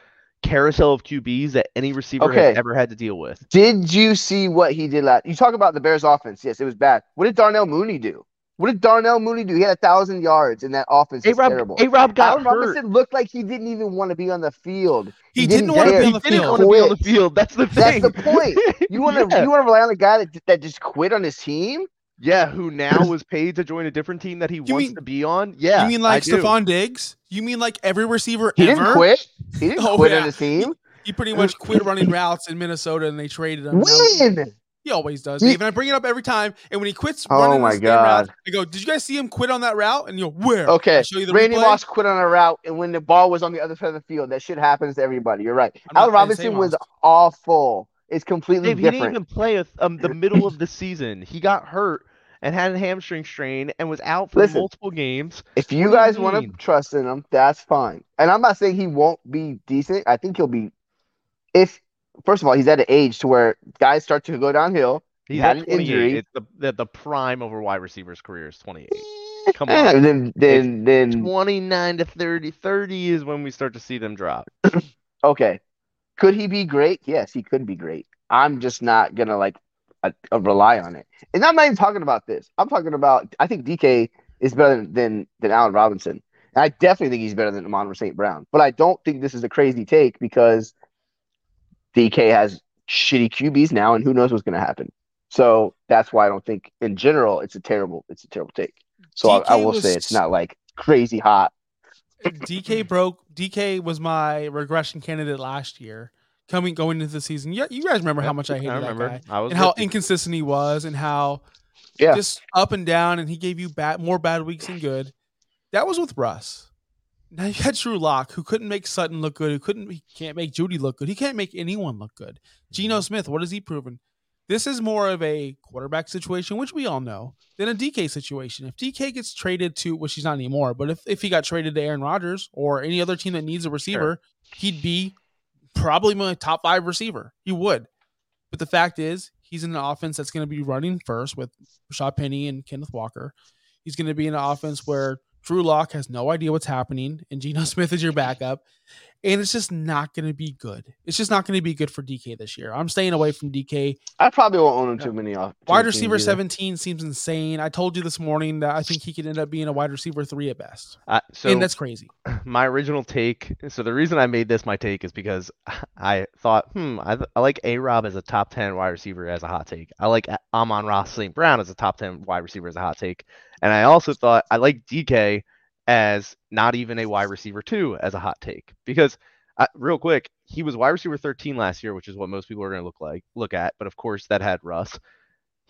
carousel of QBs that any receiver Okay. has ever had to deal with. Did you see what he did last? You talk about the Bears' offense. Yes, it was bad. What did Darnell Mooney do? What did Darnell Mooney do? He had a thousand yards in that offense. A Rob, terrible. A Rob got Allen hurt. Robinson looked like he didn't even want to be on the field. he, didn't, want to be on He the didn't field. want to be on the field. That's the thing. That's the point. You want to Yeah. you want to rely on a guy that that just quit on his team? Yeah, who now was paid to join a different team that he wants mean- to be on? Yeah. you mean like. Stefon Diggs? You mean like every receiver He ever? didn't quit. He didn't Oh, quit yeah. on his team. He pretty much quit running routes in Minnesota, and they traded him. When? He always does. He- Dave, and I bring it up every time. And when he quits Oh running my the same route, God. I go, "Did you guys see him quit on that route?" And you go, "Where?" Okay, I'll show you the Randy replay. Moss quit on a route, and when the ball was on the other side of the field, that shit happens to everybody. You're right. I'm not Allen trying to say Robinson was awful. It's completely Dave, he didn't even play a, um, the middle of the season. He got hurt and had a hamstring strain and was out for Listen. multiple games. If you guys want to trust in him, that's fine. And I'm not saying he won't be decent. I think he'll be. If first of all, he's at an age to where guys start to go downhill. He's had an injury. It's the, the the prime of a wide receiver's career is 28. Come on. then then then 29 to 30. 30 is when we start to see them drop. okay. Could he be great? Yes, he could be great. I'm just not gonna like uh, uh, rely on it. And I'm not even talking about this. I'm talking about. I think DK is better than than, than Allen Robinson. And I definitely think he's better than Amon St. Brown. But I don't think this is a crazy take because DK has shitty QBs now, and who knows what's gonna happen. So that's why I don't think, in general, it's a terrible. It's a terrible take. So I, I will was say it's not like crazy hot. DK broke. DK was my regression candidate last year, coming going into the season. Yeah, you guys remember how much I hated I that remember. guy I was and how inconsistent he was, and how Yeah. just up and down, and he gave you bad more bad weeks than good. That was with Russ. Now you had Drew Lock, who couldn't make Sutton look good, who couldn't, he can't make Jeudy look good, he can't make anyone look good. Geno mm-hmm. Smith, what has he proven? This is more of a quarterback situation, which we all know, than a DK situation. If DK gets traded to, which he's not anymore, but if, if he got traded to Aaron Rodgers or any other team that needs a receiver, he'd be probably my top five receiver. He would. But the fact is, he's in an offense that's going to be running first with Rashaad Penny and Kenneth Walker. He's going to be in an offense where Drew Lock has no idea what's happening, and Geno Smith is your backup. And it's just not going to be good. It's just not going to be good for DK this year. I'm staying away from DK. I probably won't own him too many off. Wide receiver either. 17 seems insane. I told you this morning that I think he could end up being a wide receiver three at best. Uh, so and that's crazy. my original take. So the reason I made this my take is because I thought, hmm, I, I like A Rob as a top ten wide receiver as a hot take. I like Amon Ross St. Brown as a top ten wide receiver as a hot take, and I also thought I like DK as not even a wide receiver two as a hot take because. Uh, real quick, he was wide receiver 13 last year, which is what most people are going to look like look at. But of course, that had Russ.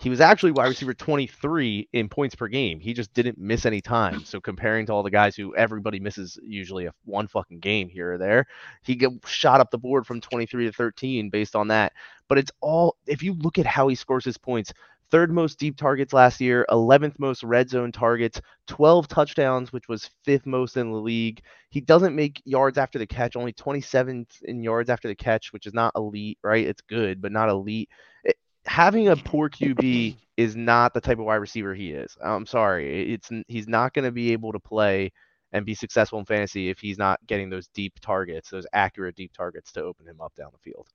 He was actually wide receiver 23 in points per game. He just didn't miss any time. So comparing to all the guys who everybody misses usually a one fucking game here or there, he shot up the board from 23 to 13 based on that. But it's all if you look at how he scores his points, third most deep targets last year, 11th most red zone targets, 12 touchdowns, which was fifth most in the league. He doesn't make yards after the catch, only 27th in yards after the catch, which is not elite, right? It's good, but not elite. It, having a poor QB is not the type of wide receiver he is. I'm sorry. It's he's not going to be able to play and be successful in fantasy if he's not getting those deep targets, those accurate deep targets to open him up down the field.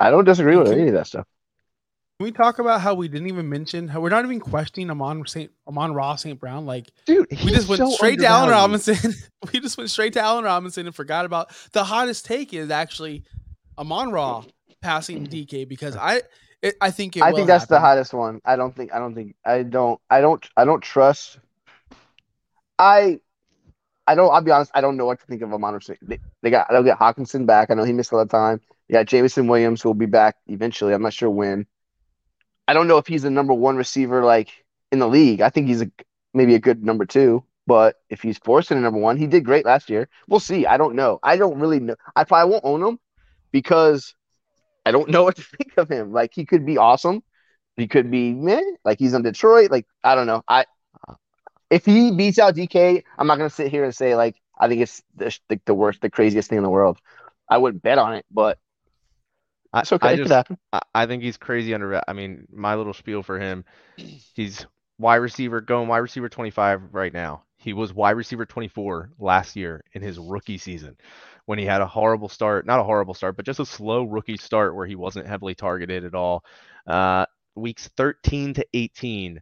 I don't disagree with any of that stuff. Can we talk about how we didn't even mention how we're not even questioning Amon Saint Amon Ross St. Brown? Like Dude, we just went straight to Allen Robinson. we just went straight to Allen Robinson and forgot about the hottest take is actually Amon Ra passing mm. DK because I it, I think it I think that's the hottest one. I don't think I don't think I don't I don't I don't trust I I don't I'll be honest, I don't know what to think of Amon. They, they got they'll get Hockenson back. I know he missed a lot of time. You got Jameson Williams who will be back eventually. I'm not sure when. I don't know if he's the number one receiver like in the league. I think he's a maybe a good number two, but if he's forced in a number one, he did great last year. We'll see. I don't know. I don't really know. I probably won't own him because I don't know what to think of him. Like he could be awesome. He could be meh. Like he's in Detroit. Like I don't know. I if he beats out DK, I'm not gonna sit here and say like I think it's the, the, worst, the craziest thing in the world. I wouldn't bet on it, but it's okay. I it just. I, I think he's crazy under. I mean, my little spiel for him, he's wide receiver going wide receiver 25 right now. He was wide receiver 24 last year in his rookie season when he had a horrible start, not a horrible start, but just a slow rookie start where he wasn't heavily targeted at all. Uh, weeks 13 to 18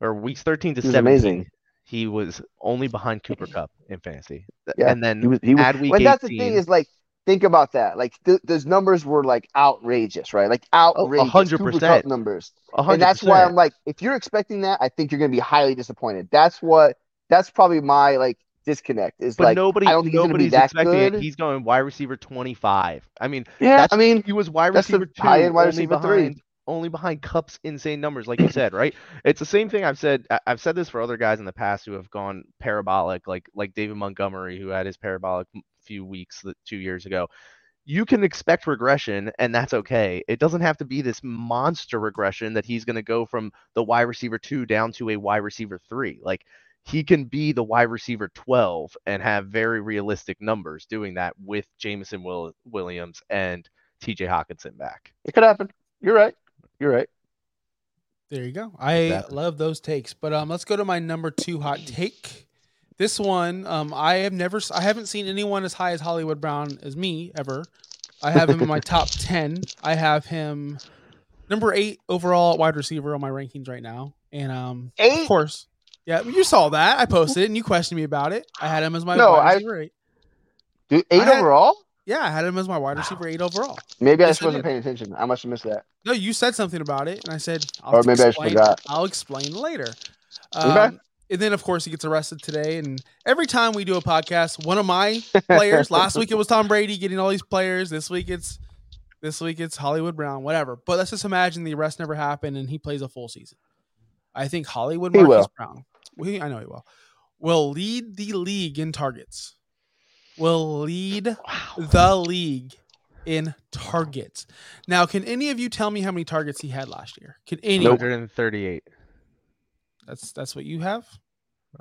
or weeks 13 to He 17 amazing. he was only behind Cooper Kupp in fantasy. Yeah, and then He was. He was. add week But 18. that's the thing is like think about that. Like th- those numbers were like outrageous, right? Like oh, outrageous. Oh, hundred Cooper percent. Numbers. a hundred And that's why. I'm like, if you're expecting that, I think you're gonna be highly disappointed. That's what. That's probably my like disconnect. Is But like nobody, I don't think he's be nobody's that expecting it. He's going wide receiver 25. I mean, yeah, that's- I mean, he was wide receiver two, high-end wide only receiver three. behind, only behind Kupp's insane numbers, like you said, right? It's the same thing I've said. I- I've said this for other guys in the past who have gone parabolic, like like David Montgomery, who had his parabolic few weeks th- two years ago. You can expect regression, and that's okay. It doesn't have to be this monster regression that he's going to go from the wide receiver two down to a wide receiver three. Like he can be the wide receiver 12 and have very realistic numbers doing that with Jameson Will- Williams and TJ Hockenson back. it could happen. You're right. You're right. There you go. I love those takes. But um, let's go to my number two hot take. This one, um, I have never, s- I haven't seen anyone as high as Hollywood Brown as me ever. I have him in my top ten. I have him number eight overall at wide receiver on my rankings right now. And um, eight? of course, yeah, you saw that. I posted it and you questioned me about it. I had him as my No, wide I- eight. Dude, eight I had- overall. Yeah, I had him as my wide receiver eight overall. Maybe I Yes, just wasn't did. paying attention. I must have missed that. No, you said something about it, and I said, I'll Or maybe I just explain, forgot. I'll explain later. Okay. And then, of course, he gets arrested today. And every time we do a podcast, one of my players. last week it was Tom Brady getting all these players. This week it's this week it's Hollywood Brown. Whatever. But let's just imagine the arrest never happened and he plays a full season. I think Hollywood He will. Brown. We, I know he will. Will lead the league in targets. Will lead Wow. the league in targets. Now, can any of you tell me how many targets he had last year? Can anyone? 138. That's that's what you have.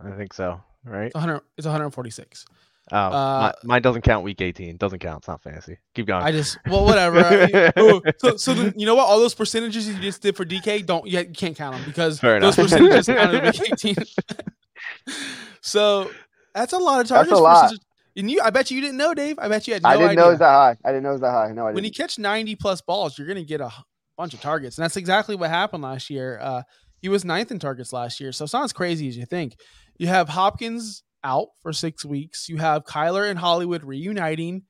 I think so, right? It's 100. It's 146. Oh, Uh, mi- mine doesn't count week 18. Doesn't count. It's not fantasy. Keep going. I just well, whatever. I- oh, so, so then, you know what? All those percentages you just did for DK, don't you, you can't count them because Fair those enough. percentages counted week 18. so that's a lot of targets. That's a lot. percentage. And you, I bet you you didn't know, Dave. I bet you had no I didn't idea. know it was that high. I didn't know it was that high. No, I when you catch 90 plus balls, you're going to get a bunch of targets. And that's exactly what happened last year. Uh, he was ninth in targets last year. So it's not as crazy as you think. You have Hopkins out for six weeks. You have Kyler and Hollywood reuniting.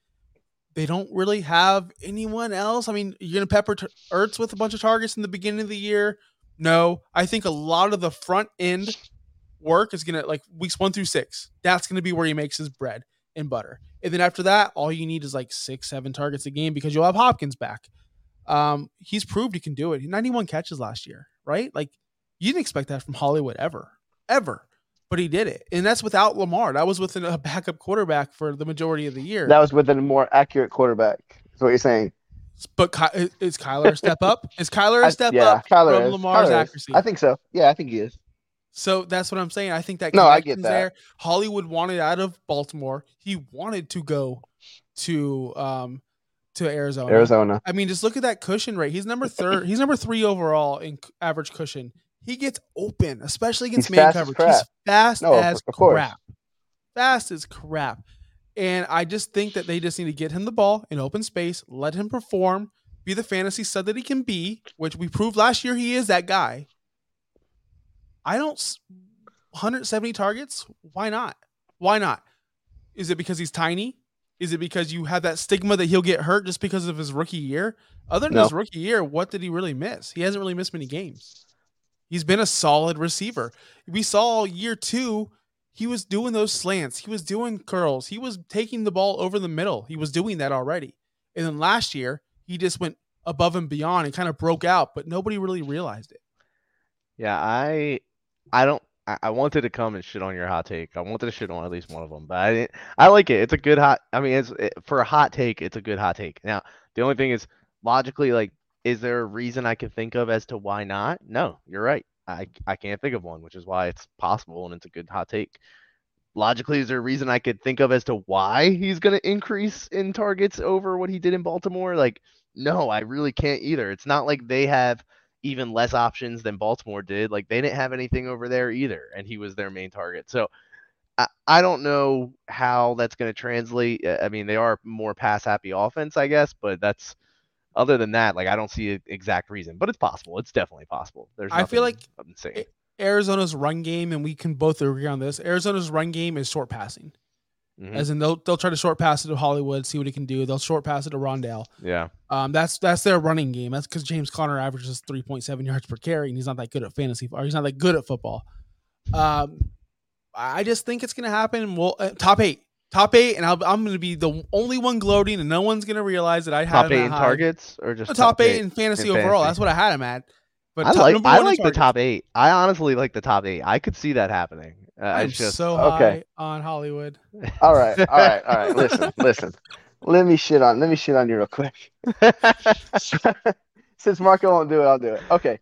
They don't really have anyone else. I mean, you're going to pepper t- Ertz with a bunch of targets in the beginning of the year. No, I think a lot of the front end work is going to like weeks one through six. That's going to be where he makes his bread and butter. And then after that, all you need is like six, seven targets a game because you'll have Hopkins back. Um, he's proved he can do it. 91 catches last year, right? Like you didn't expect that from Hollywood ever, ever, but he did it, and that's without Lamar. That was with a backup quarterback for the majority of the year. That was with a more accurate quarterback. Is what you're saying. but Ky- is Kyler a step up? Is Kyler I- a step yeah, up Kyler from is. Lamar's Kyler is. accuracy? I think so. Yeah, I think he is. So that's what I'm saying. I think that No, I get that. there. Hollywood wanted out of Baltimore. He wanted to go to um to Arizona. Arizona. I mean, just look at that cushion rate. He's number third. He's number three overall in average cushion. He gets open, especially against He's man coverage. He's fast No, as crap. Fast as crap. And I just think that they just need to get him the ball in open space, let him perform. be the fantasy stud that he can be, which we proved last year he is that guy. I don't 170 targets. Why not? Why not? Is it because he's tiny? Is it because you have that stigma that he'll get hurt just because of his rookie year? Other than No. his rookie year, what did he really miss? He hasn't really missed many games. He's been a solid receiver. We saw year two, he was doing those slants, he was doing curls, he was taking the ball over the middle. He was doing that already. And then last year, he just went above and beyond and kind of broke out, but nobody really realized it. Yeah, I I don't I, wanted to come and shit on your hot take. I wanted to shit on at least one of them, but I. I like it. It's a good hot. I mean, it's it, for a hot take. It's a good hot take. Now, the only thing is logically, like, is there a reason I can think of as to why not? No, you're right. I I can't think of one, which is why it's possible and it's a good hot take. Logically, is there a reason I could think of as to why he's going to increase in targets over what he did in Baltimore? Like, no, I really can't either. It's not like they have even less options than Baltimore did. Like they didn't have anything over there either, and he was their main target. So I, I don't know how that's going to translate. I mean, they are more pass happy offense, I guess, but that's other than that, like I don't see an exact reason, but it's possible. It's definitely possible. There's I feel like insane. Arizona's run game, and we can both agree on this. Arizona's run game is short passing, Mhm. as in they'll they'll try to short pass it to Hollywood, see what he can do. They'll short pass it to Rondale. yeah, Um, that's that's their running game. That's because James Conner averages three point seven yards per carry, and he's not that good at fantasy, or he's not that good at football. Um, I just think it's gonna happen. Well, uh, top eight, top eight, and I'll, I'm gonna be the only one gloating, and no one's gonna realize that I had top him eight that in high. targets or just No, top eight in fantasy in overall. fantasy. That's what I had him at. But I top, like I like the targets. top eight. I honestly like the top eight. I could see that happening. Uh, I'm just so high Okay. on Hollywood. All right, all right, all right. Listen, listen. Let me shit on. Let me shit on you real quick. Since Marco won't do it, I'll do it. Okay.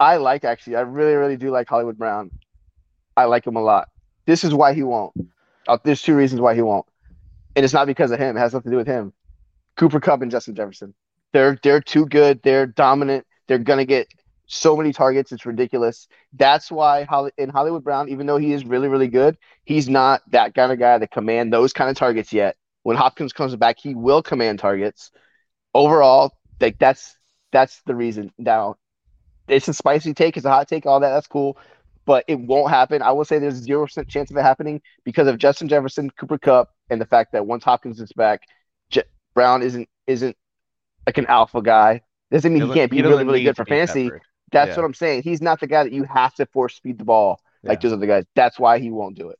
I like actually. I really, really do like Hollywood Brown. I like him a lot. This is why he won't. Uh, there's two reasons why he won't, and it's not because of him. It has nothing to do with him. Cooper Kupp and Justin Jefferson. They're they're too good. They're dominant. They're gonna get so many targets. It's ridiculous. That's why Holly, in Hollywood Brown, even though he is really, really good, he's not that kind of guy that command those kind of targets yet. When Hopkins comes back, he will command targets. Overall, like that's that's the reason. Now, it's a spicy take, it's a hot take, all that. That's cool, but it won't happen. I will say there's zero percent chance of it happening because of Justin Jefferson, Cooper Kupp, and the fact that once Hopkins is back, Je- Brown isn't isn't like an alpha guy. Doesn't mean he, doesn't- can't be he really, really good for fantasy. That's Yeah. what I'm saying. He's not the guy that you have to force speed the ball like Yeah. those other guys. That's why he won't do it.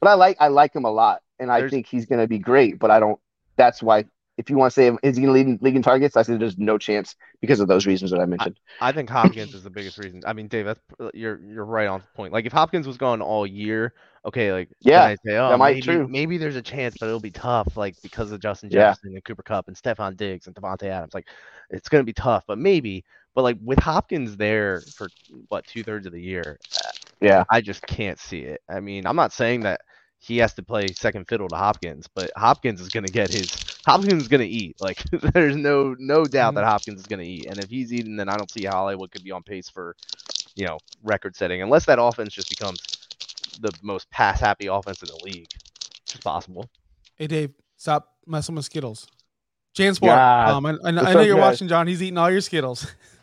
But I like I like him a lot, and I There's- think he's going to be great. But I don't. That's why. If you want to say is he going to lead in league in targets, I say there's no chance because of those reasons that I mentioned. I think Hopkins is the biggest reason. I mean, Dave, that's you're you're right on point. Like if Hopkins was gone all year, okay, like Yeah, I'd say, oh, might maybe, true. maybe there's a chance, but it'll be tough, like because of Justin Yeah. Jefferson and Cooper Kupp and Stefon Diggs and Davante Adams. Like it's gonna be tough, but maybe. But like with Hopkins there for what two thirds of the year, uh, Yeah, I just can't see it. I mean, I'm not saying that he has to play second fiddle to Hopkins, but Hopkins is gonna get his Hopkins is gonna eat. Like there's no no doubt that Hopkins is gonna eat. And if he's eating, then I don't see how Hollywood could be on pace for, you know, record setting. Unless that offense just becomes the most pass happy offense in the league. Which is possible. Hey Dave, stop messing with Skittles. Jansport. God. Um, I, I, know- I know up, you're guys? watching, John. He's eating all your Skittles.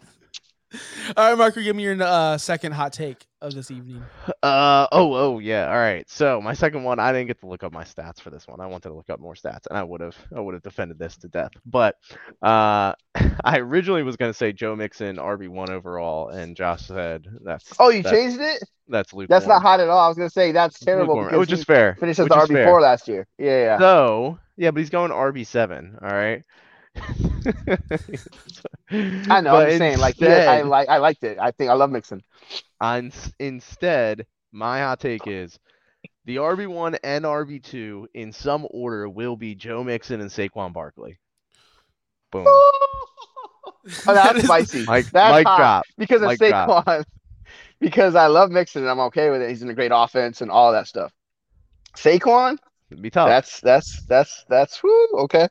all right, Marco, give me your uh, second hot take of this evening. Uh oh oh yeah all right so my second one I didn't get to look up my stats for this one I wanted to look up more stats and I would have I would have defended this to death but uh I originally was gonna say Joe Mixon RB one overall and Josh said that's Oh, you that's, changed it? that's Luke That's not hot at all. I was gonna say that's terrible Lukewarm, because which he is fair finished as which the is RB fair. four last year. Yeah, yeah. So yeah, but he's going RB seven. All right. I know. I'm just saying, like, yeah, I like, I liked it. I think I love Mixon. On instead, my hot take is the RB one and RB two in some order will be Joe Mixon and Saquon Barkley. Boom. oh, that's is- spicy. Mike, That's Mike hot. drop. because of Mic drop. Saquon. because I love Mixon and I'm okay with it. He's in a great offense and all that stuff. Saquon, It'd be tough. that's that's that's that's whoo, okay.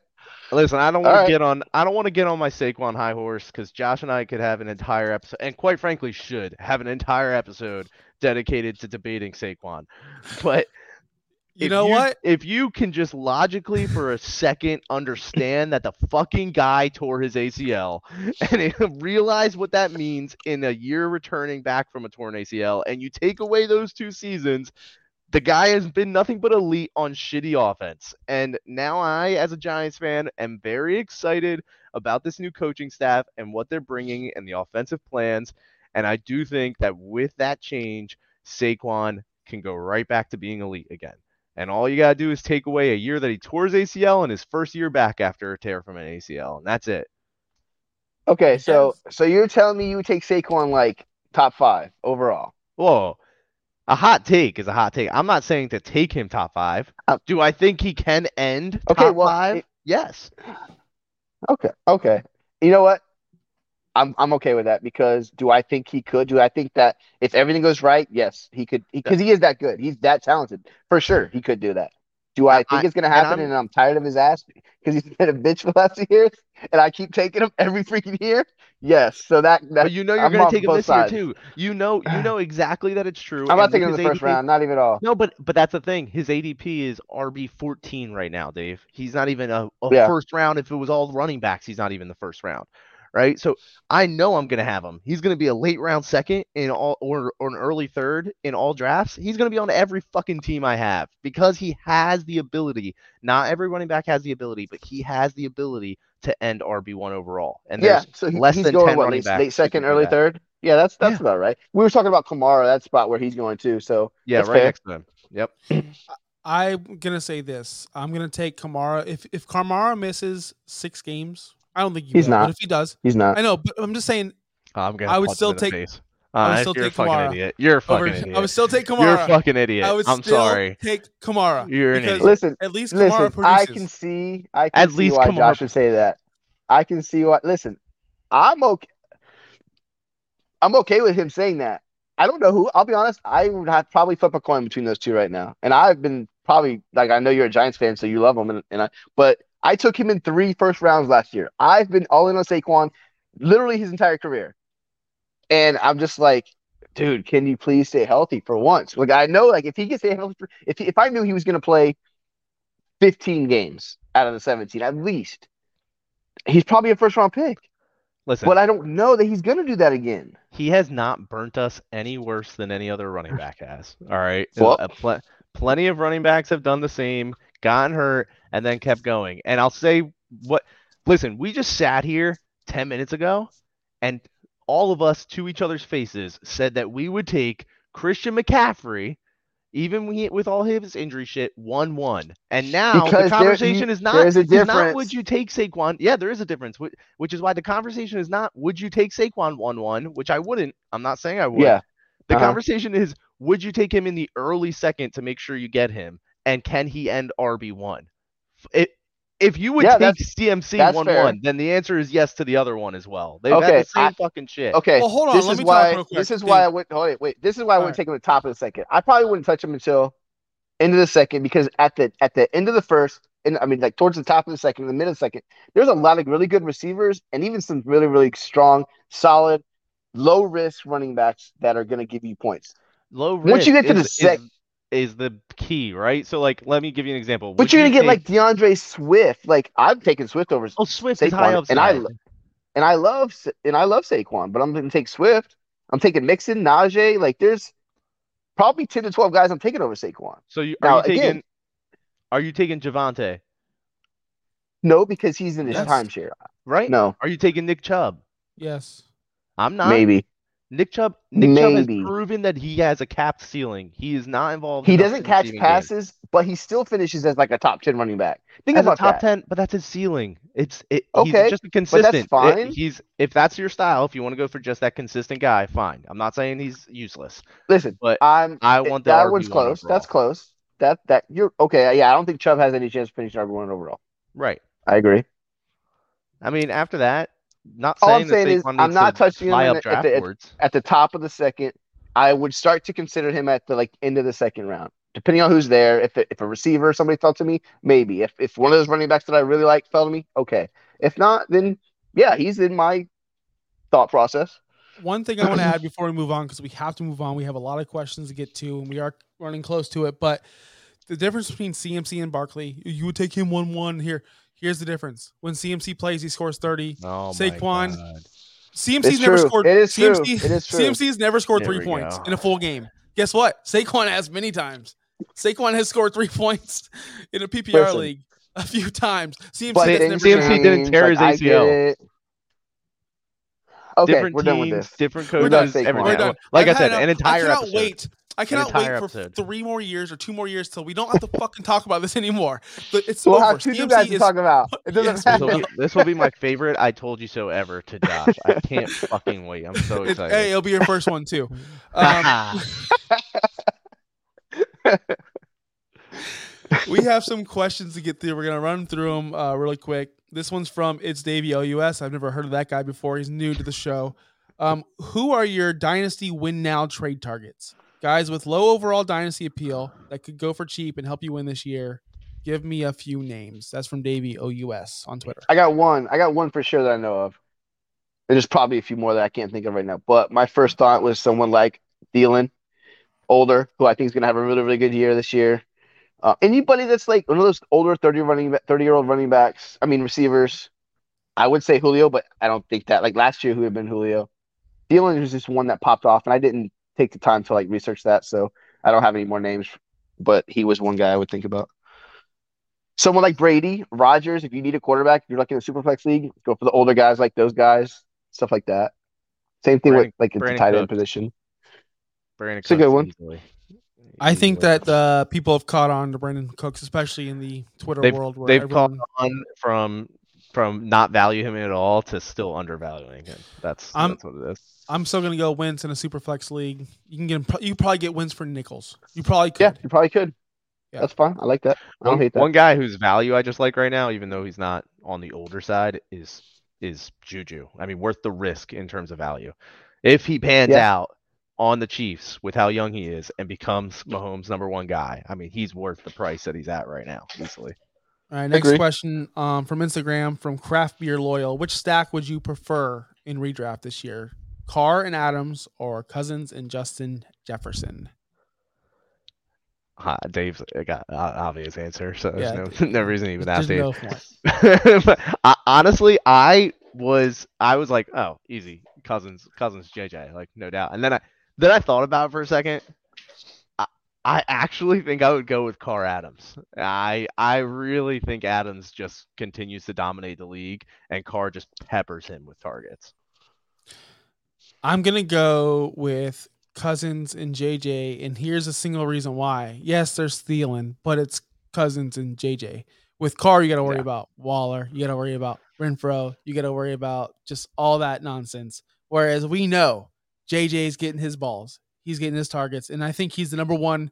Listen, I don't want right. to get on. I don't want to get on my Saquon high horse because Josh and I could have an entire episode, and quite frankly, should have an entire episode dedicated to debating Saquon. But You if know what? If you can just logically for a second understand that the fucking guy tore his ACL and realize what that means in a year returning back from a torn ACL, and you take away those two seasons, the guy has been nothing but elite on shitty offense. And now I, as a Giants fan, am very excited about this new coaching staff and what they're bringing and the offensive plans. And I do think that with that change, Saquon can go right back to being elite again. And all you got to do is take away a year that he tore his ACL and his first year back after a tear from an ACL. And that's it. Okay, so so you're telling me you would take Saquon like top five overall? Whoa. A hot take is a hot take. I'm not saying to take him top five. Uh, do I think he can end Okay, top well, five? it- yes. Okay, okay. You know what? I'm I'm okay with that because do I think he could? Do I think that if everything goes right, yes, he could because he is that good. He's that talented. For sure, he could do that. Do I I- think it's gonna and happen I'm- and I'm tired of his ass because he's been a bitch for the last two years and I keep taking him every freaking year? Yes. So that, that you know you're I'm gonna take him this sides. year too. You know you know exactly that it's true. I'm not and taking him the first ADP round, not even at all. No, but but that's the thing. His ADP is RB fourteen right now, Dave. He's not even a, a Yeah. first round. If it was all running backs, he's not even the first round, right? So I know I'm gonna have him. He's gonna be a late round second in all or or an early third in all drafts. He's gonna be on every fucking team I have because he has the ability. Not every running back has the ability, but he has the ability to end RB one overall. And Yeah, there's so he, less he's than going 10 what running late, backs late second, early third. Yeah, that's that's Yeah. about right. We were talking about Kamara. That spot where he's going to. So yeah, that's right fair. next to him. Yep. I'm gonna say this. I'm gonna take Kamara. If if Kamara misses six games, I don't think he He's will, not. But if he does, he's not. I know. But I'm just saying. I'm gonna I would still take- face. I would Uh, still you're a take fucking Kamara idiot. You're a fucking Over, idiot. I would still take Kamara. You're a fucking idiot. I would I'm still sorry. take Kamara. You're an because idiot. Listen, At least Kamara listen. I can see. I can At see least why Kamara- Josh would say that. I can see why. Listen, I'm okay. I'm okay with him saying that. I don't know who. I'll be honest. I would have probably flip a coin between those two right now. And I've been probably like I know you're a Giants fan, so you love him, and, and I. But I took him in three first rounds last year. I've been all in on Saquon, literally his entire career, and I'm just like, dude, can you please stay healthy for once? Like I know, like if he gets stay healthy, for, if he, if I knew he was going to play 15 games out of the 17 at least, he's probably a first round pick. Listen, But I don't know that he's going to do that again. he has not burnt us any worse than any other running back has. All right. Well- Uh, pl- plenty of running backs have done the same, gotten hurt, and then kept going. And I'll say what listen, we just sat here 10 minutes ago and all of us to each other's faces said that we would take Christian McCaffrey, even with all his injury shit, 1 1. And now Because the there- conversation you- is not, there's a is not difference. would you take Saquon? Yeah, there is a difference, which, which is why the conversation is not would you take Saquon 1 1, which I wouldn't. I'm not saying I would. Yeah. The Uh-huh. conversation is would you take him in the early second to make sure you get him? And can he end RB1? If, if you would Yeah, take that's- CMC that's 1 fair. 1, then the answer is yes to the other one as well. They've Okay, had the same I- fucking shit. Okay. Well, hold on, This let is me talk why. real quick. This is why I Dave. would. Hold wait, wait. This is why I wouldn't right. take him at the top of the second. I probably wouldn't touch him until end of the second because at the at the end of the first, and I mean like towards the top of the second, the middle of the second, there's a lot of really good receivers and even some really really strong, solid, low risk running backs that are going to give you points. Low risk Once you get to the is, sec- is, is the key, right? So like let me give you an example. But Would you're going you to get take- like DeAndre Swift. Like I'm taking Swift over Oh Swift is high Saquon, upside. and I and I love and I love Saquon, but I'm going to take Swift. I'm taking Mixon, Najee. Like there's probably ten to twelve guys I'm taking over Saquon. so you, Now, are you taking again- are you taking Javonte? No, because he's in his Yes. timeshare. Right? No, Are you taking Nick Chubb? Yes. I'm not. maybe Nick Chubb Nick Chubb has proven that he has a capped ceiling. He is not involved. he doesn't in catch passes, but he still finishes as like a top ten running back. Think As a about top that. ten, but that's his ceiling. It's it. Okay, he's just a consistent. It- fine. he's if that's your style. If you want to go for just that consistent guy, fine. I'm not saying he's useless, Listen, but I'm. I eh, want the that one's close. That's close. That that you're okay. Yeah, I don't think Chubb has any chance of finishing number one overall. right. I agree. I mean, after that, not All saying I'm saying is Saquon I'm not to touching him fly up the- at the- at- boards. At the top of the second, I would start to consider him at the like end of the second round, depending on who's there. If if a receiver somebody fell to me, maybe. If if one of those running backs that I really like fell to me, okay. If not, then yeah, he's in my thought process. One thing I want to add before we move on, because we have to move on. We have a lot of questions to get to, and we are running close to it. But the difference between CMC and Barkley, you would take him one one here. Here's the difference. When CMC plays, he scores 30. Oh Saquon, my God. CMC's It's never true. scored. It is true. CMC, It is true. CMC's never scored There three points go. in a full game. Guess what? Saquon has many times. Saquon has scored three points in a PPR Listen. league a few times. CMC But has things never CMC done change, it. didn't tear his like, I get ACL. it. Okay, different we're done with this. different We're coaches, done, Saquon. everything. We're done. Like I've I said, had an entire I cannot episode. wait. I cannot wait for episode. three more years or two more years till we don't have to fucking talk about this anymore. But it's We'll over. have two guys to is- talk about. It doesn't Yes, This will, matter. be, this will be my favorite I told you so ever to Josh. I can't fucking wait. I'm so it- excited. hey, it'll be your first one too. Um, we have some questions to get through. We're gonna run through them uh, really quick. This one's from It's Davey OUS. I've never heard of that guy before. He's new to the show. Um, who are your dynasty win now trade targets? Guys with low overall dynasty appeal that could go for cheap and help you win this year. Give me a few names. That's from Davey OUS on Twitter. I got one. I got one for sure that I know of. There's probably a few more that I can't think of right now. But my first thought was someone like Thielen, older, who I think is going to have a really, really good year this year. Uh, anybody that's like one of those older 30 running 30 year old running backs, I mean receivers. I would say Julio, but I don't think that. Like last year, who had been Julio? Thielen was just one that popped off, and I didn't take the time to like research that, so I don't have any more names. But he was one guy I would think about. Someone like Brady, Rodgers, if you need a quarterback, if you're looking at Superflex League, go for the older guys like those guys, stuff like that. Same thing Brandon- with like the Brandon tight end position. Brandon It's a good one. easily. I think that uh, people have caught on to Brandin Cooks, especially in the Twitter they've world. Where they've caught on from from not value him at all to still undervaluing him. That's I'm- that's what it is. I'm still gonna go Wentz in a super flex league. You can get him, you probably get Wentz for nickels. You probably could. Yeah, you probably could. Yeah. That's fine. I like that. I don't One, hate that. one guy whose value I just like right now, even though he's not on the older side, is is Juju. I mean, worth the risk in terms of value. If he pans Yeah. out on the Chiefs with how young he is and becomes Mahomes' number one guy, I mean, he's worth the price that he's at right now, easily. All right, next Agree. question um, from Instagram from Craft Beer Loyal. Which stack would you prefer in redraft this year? Carr and Adams or Cousins and Justin Jefferson? Uh, Dave's got an obvious answer, so Yeah, there's no, no reason to even There's ask Dave. no but I, honestly, I was I was like, oh, easy, cousins, cousins, JJ, like no doubt. And then I then I thought about it for a second. I, actually think I would go with Carr Adams. I I really think Adams just continues to dominate the league, and Carr just peppers him with targets. I'm gonna go with Cousins and JJ, and here's a single reason why. Yes, there's Thielen, but it's Cousins and JJ. With Carr, you got to worry Yeah. about Waller. You got to worry about Renfrow. You got to worry about just all that nonsense. Whereas we know JJ is getting his balls. He's getting his targets, and I think he's the number one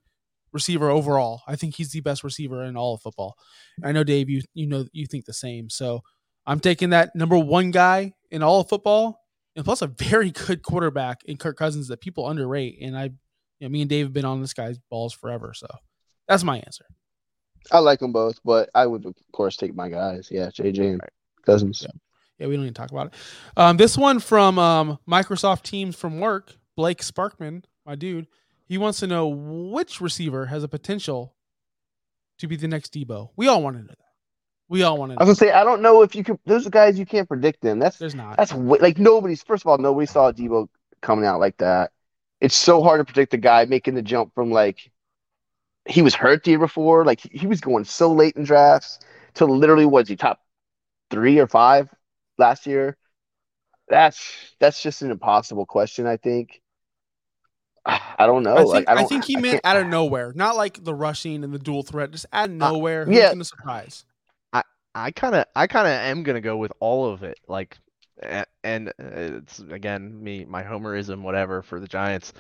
receiver overall. I think he's the best receiver in all of football. I know Dave, you you know you think the same. So I'm taking that number one guy in all of football and plus a very good quarterback in Kirk Cousins that people underrate. And I, you know, me and Dave have been on this guy's balls forever, so that's my answer. I like them both, but I would of course take my guys. Yeah, JJ and Cousins. Yeah, we don't even talk about it. Um, this one from um, Microsoft Teams from work, Blake Sparkman, my dude. He wants to know which receiver has a potential to be the next Debo. We all want to know that. We all want to I was gonna say I don't know if you can. Those guys you can't predict them. That's There's not. that's like nobody's. First of all, nobody saw Debo coming out like that. It's so hard to predict a guy making the jump from like he was hurt the year before. Like he, he was going so late in drafts to literally was he top three or five last year. That's that's just an impossible question. I think. I don't know. I think, like, I, I, don't, think he I meant out of nowhere, not like the rushing and the dual threat, just out of nowhere. Who's yeah. going to surprise? I I kind of I kind of am gonna go with all of it. Like, and uh, it's again me my homerism whatever for the Giants.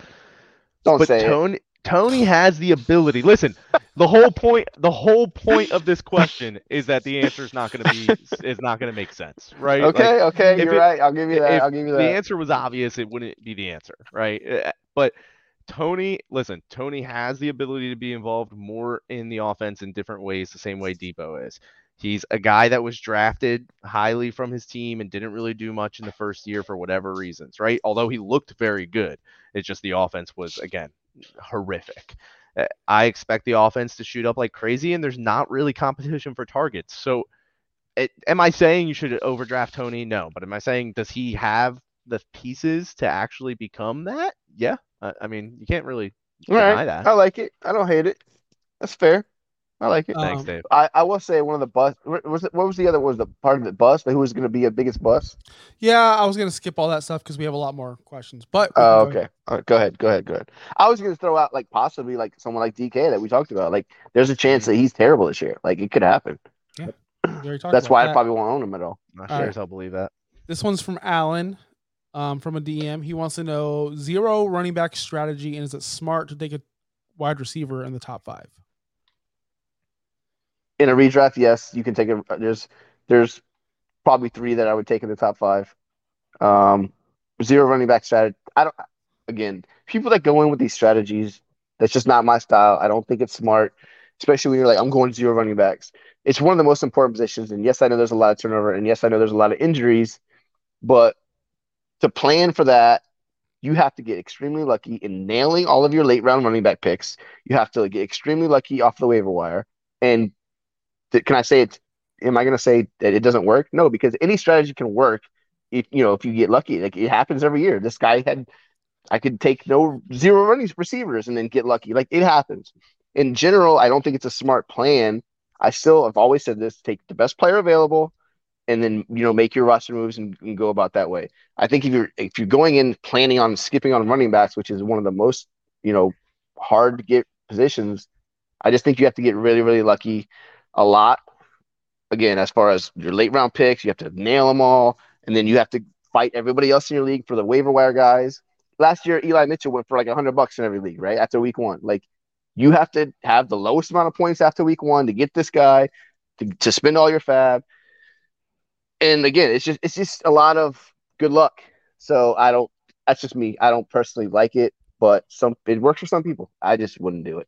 Don't but say it. Toney has the ability. Listen, the whole point the whole point of this question is that the answer is not going to be is not going to make sense, right? Like, Okay, okay, you're it- right. I'll give you that. if I'll give you that. the answer was obvious, it wouldn't be the answer, right? Uh, But Toney, listen, Toney has the ability to be involved more in the offense in different ways, the same way Debo is. He's a guy that was drafted highly from his team and didn't really do much in the first year for whatever reasons, right? Although he looked very good, it's just the offense was again horrific. Uh, I expect the offense to shoot up like crazy, and there's not really competition for targets. So, it, am I saying you should overdraft Toney? No, but am I saying does he have the pieces to actually become that? Yeah, I, I mean you can't really All deny right. that. I like it. I don't hate it. That's fair. I like it. Thanks, Um, Dave. I, I will say one of the bus what was it, what was the other was the part of it bust who was going to be a biggest bus? Yeah, I was gonna skip all that stuff because we have a lot more questions. But we Oh, okay. All right, go ahead. Go ahead. Go ahead. I was going to throw out like possibly like someone like DK that we talked about. Like, there's a chance that he's terrible this year. Like, it could happen. we already talked That's about why I probably won't own him at all. I all sure right. as hell believe that. This one's from Alan, um, from a DM. He wants to know zero running back strategy and is it smart to take a wide receiver in the top five? In a redraft, yes, you can take a. There's there's probably three that I would take in the top five. Um, zero running back strategy. I don't. Again, people that go in with these strategies, that's just not my style. I don't think it's smart, especially when you're like, I'm going zero running backs. It's one of the most important positions, and yes, I know there's a lot of turnover, and yes, I know there's a lot of injuries, but to plan for that, you have to get extremely lucky in nailing all of your late round running back picks. You have to get extremely lucky off the waiver wire. And can I say it? Am I going to say that it doesn't work? No, because any strategy can work if you know if you get lucky. Like it happens every year. This guy had, I could take no zero running receivers and then get lucky. Like it happens. In general, I don't think it's a smart plan. I still have always said this: take the best player available, and then you know make your roster moves and, and go about that way. I think if you're if you're going in planning on skipping on running backs, which is one of the most you know hard to get positions, I just think you have to get really really lucky a lot. Again, as far as your late round picks, you have to nail them all, and then you have to fight everybody else in your league for the waiver wire guys. Last year, Eli Mitchell went for like hundred bucks in every league, right after week one. Like you have to have the lowest amount of points after week one to get this guy to, to spend all your FAAB. And again, it's just it's just a lot of good luck. So I don't. That's just me. I don't personally like it, but some it works for some people. I just wouldn't do it.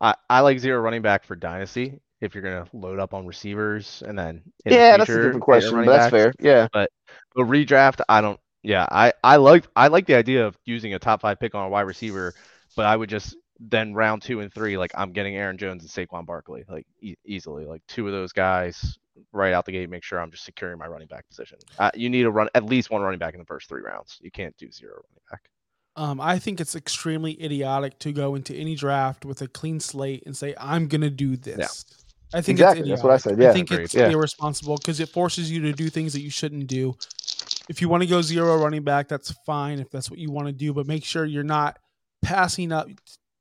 I, I like zero running back for dynasty if you're gonna load up on receivers and then in the yeah, that's a future, different question, but that's backs. fair. Yeah, But redraft, I don't. Yeah, I I like I like the idea of using a top five pick on a wide receiver, but I would just then round two and three, like I'm getting Aaron Jones and Saquon Barkley, like e- easily, like two of those guys right out the gate. Make sure I'm just securing my running back position. Uh, you need to run at least one running back in the first three rounds. You can't do zero running back. Um, I think it's extremely idiotic to go into any draft with a clean slate and say, I'm going to do this. I think Exactly, it's that's what I said, yeah. I think Agreed, it's yeah. irresponsible because it forces you to do things that you shouldn't do. If you want to go zero running back, that's fine if that's what you want to do, but make sure you're not passing up.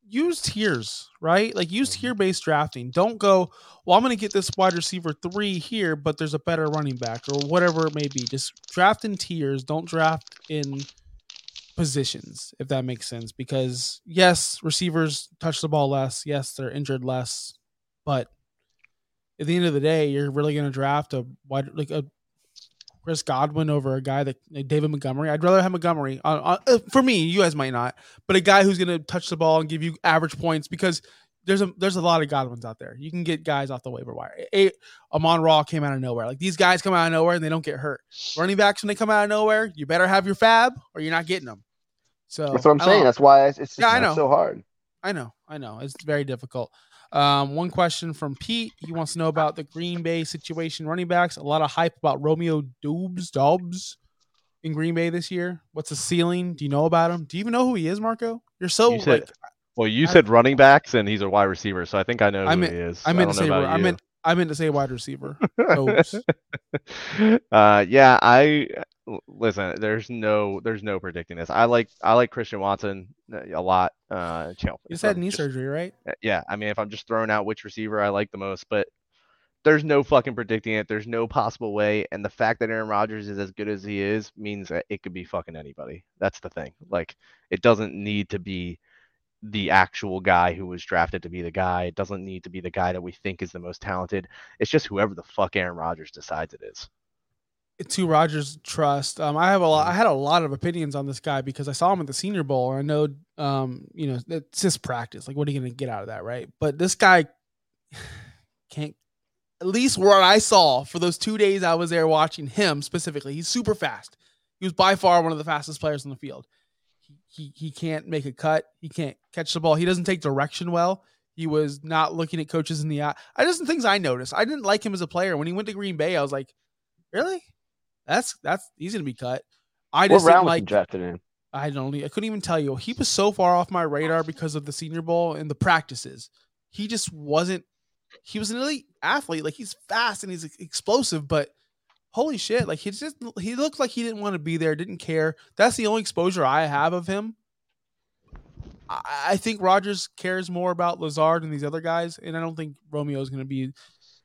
Use tiers, right? Like use Mm-hmm. tier based drafting. Don't go, well, I'm going to get this wide receiver three here, but there's a better running back or whatever it may be. Just draft in tiers. Don't draft in positions, if that makes sense. Because yes, receivers touch the ball less. Yes, they're injured less, but at the end of the day, you're really going to draft a wide like a Chris Godwin over a guy that like David Montgomery. I'd rather have Montgomery. On, on, uh, for me, you guys might not, but a guy who's going to touch the ball and give you average points because there's a there's a lot of Godwins out there. You can get guys off the waiver wire. A, Amon-Ra came out of nowhere. Like these guys come out of nowhere and they don't get hurt. Running backs when they come out of nowhere, you better have your FAAB or you're not getting them. So that's what I'm I saying. know. That's why it's, it's, Yeah, I know. so hard. I know, I know. It's very difficult. Um, one question from Pete. He wants to know about the Green Bay situation. Running backs. A lot of hype about Romeo Dubes, Dobbs in Green Bay this year. What's the ceiling? Do you know about him? Do you even know who he is, Marco? You're so You said- like Well, you I- said running backs, and he's a wide receiver, so I think I know I who meant- he is. I meant to don't say I meant I meant to say wide receiver. Uh, yeah, I l- listen. There's no, there's no predicting this. I like, I like Christian Watson uh, a lot. Uh, you know, You had knee just- surgery, right? uh, Yeah, I mean, if I'm just throwing out which receiver I like the most, but there's no fucking predicting it. There's no possible way, and the fact that Aaron Rodgers is as good as he is means that it could be fucking anybody. That's the thing. Like, it doesn't need to be the actual guy who was drafted to be the guy. It doesn't need to be the guy that we think is the most talented. It's just whoever the fuck Aaron Rodgers decides it is. Who Rodgers trust. Um, I have a lot. I had a lot of opinions on this guy because I saw him at the Senior Bowl, and I know, um, you know, it's just practice. Like, what are you going to get out of that, right? But this guy can't. At least what I saw for those two days I was there watching him specifically, he's super fast. He was by far one of the fastest players on the field. He, he he can't make a cut. He can't catch the ball. He doesn't take direction well. He was not looking at coaches in the eye. I just things I noticed. I didn't like him as a player. When he went to Green Bay, I was like, really? That's that's he's gonna be cut. I just didn't round like. drafted in? I don't. I couldn't even tell you. He was so far off my radar because of the Senior Bowl and the practices. He just wasn't. He was an elite athlete. Like he's fast and he's explosive, but holy shit! Like he just he looked like he didn't want to be there. Didn't care. That's the only exposure I have of him. I, I think Rodgers cares more about Lazard and these other guys, and I don't think Romeo is going to be.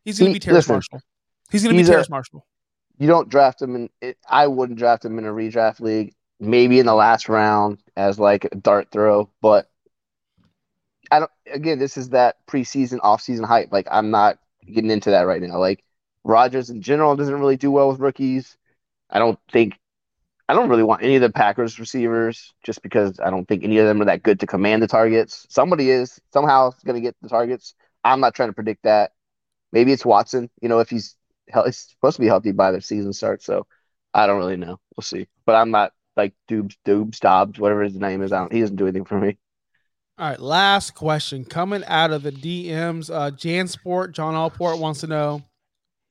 He's going to He- be Terrace listen, Marshall. He's going to be a- Terrace Marshall. You don't draft him in. It, I wouldn't draft him in a redraft league. Maybe in the last round as like a dart throw, but I don't. Again, this is that preseason, offseason hype. Like I'm not getting into that right now. Like Rodgers in general doesn't really do well with rookies. I don't think. I don't really want any of the Packers receivers just because I don't think any of them are that good to command the targets. Somebody is somehow going to get the targets. I'm not trying to predict that. Maybe it's Watson. You know, if he's he's supposed to be healthy by the season start, so I don't really know. We'll see. But I'm not like Doobs, Doobs, Dobbs, whatever his name is. I don't. He doesn't do anything for me. All right, last question coming out of the DMs. Uh, Jansport, John Allport wants to know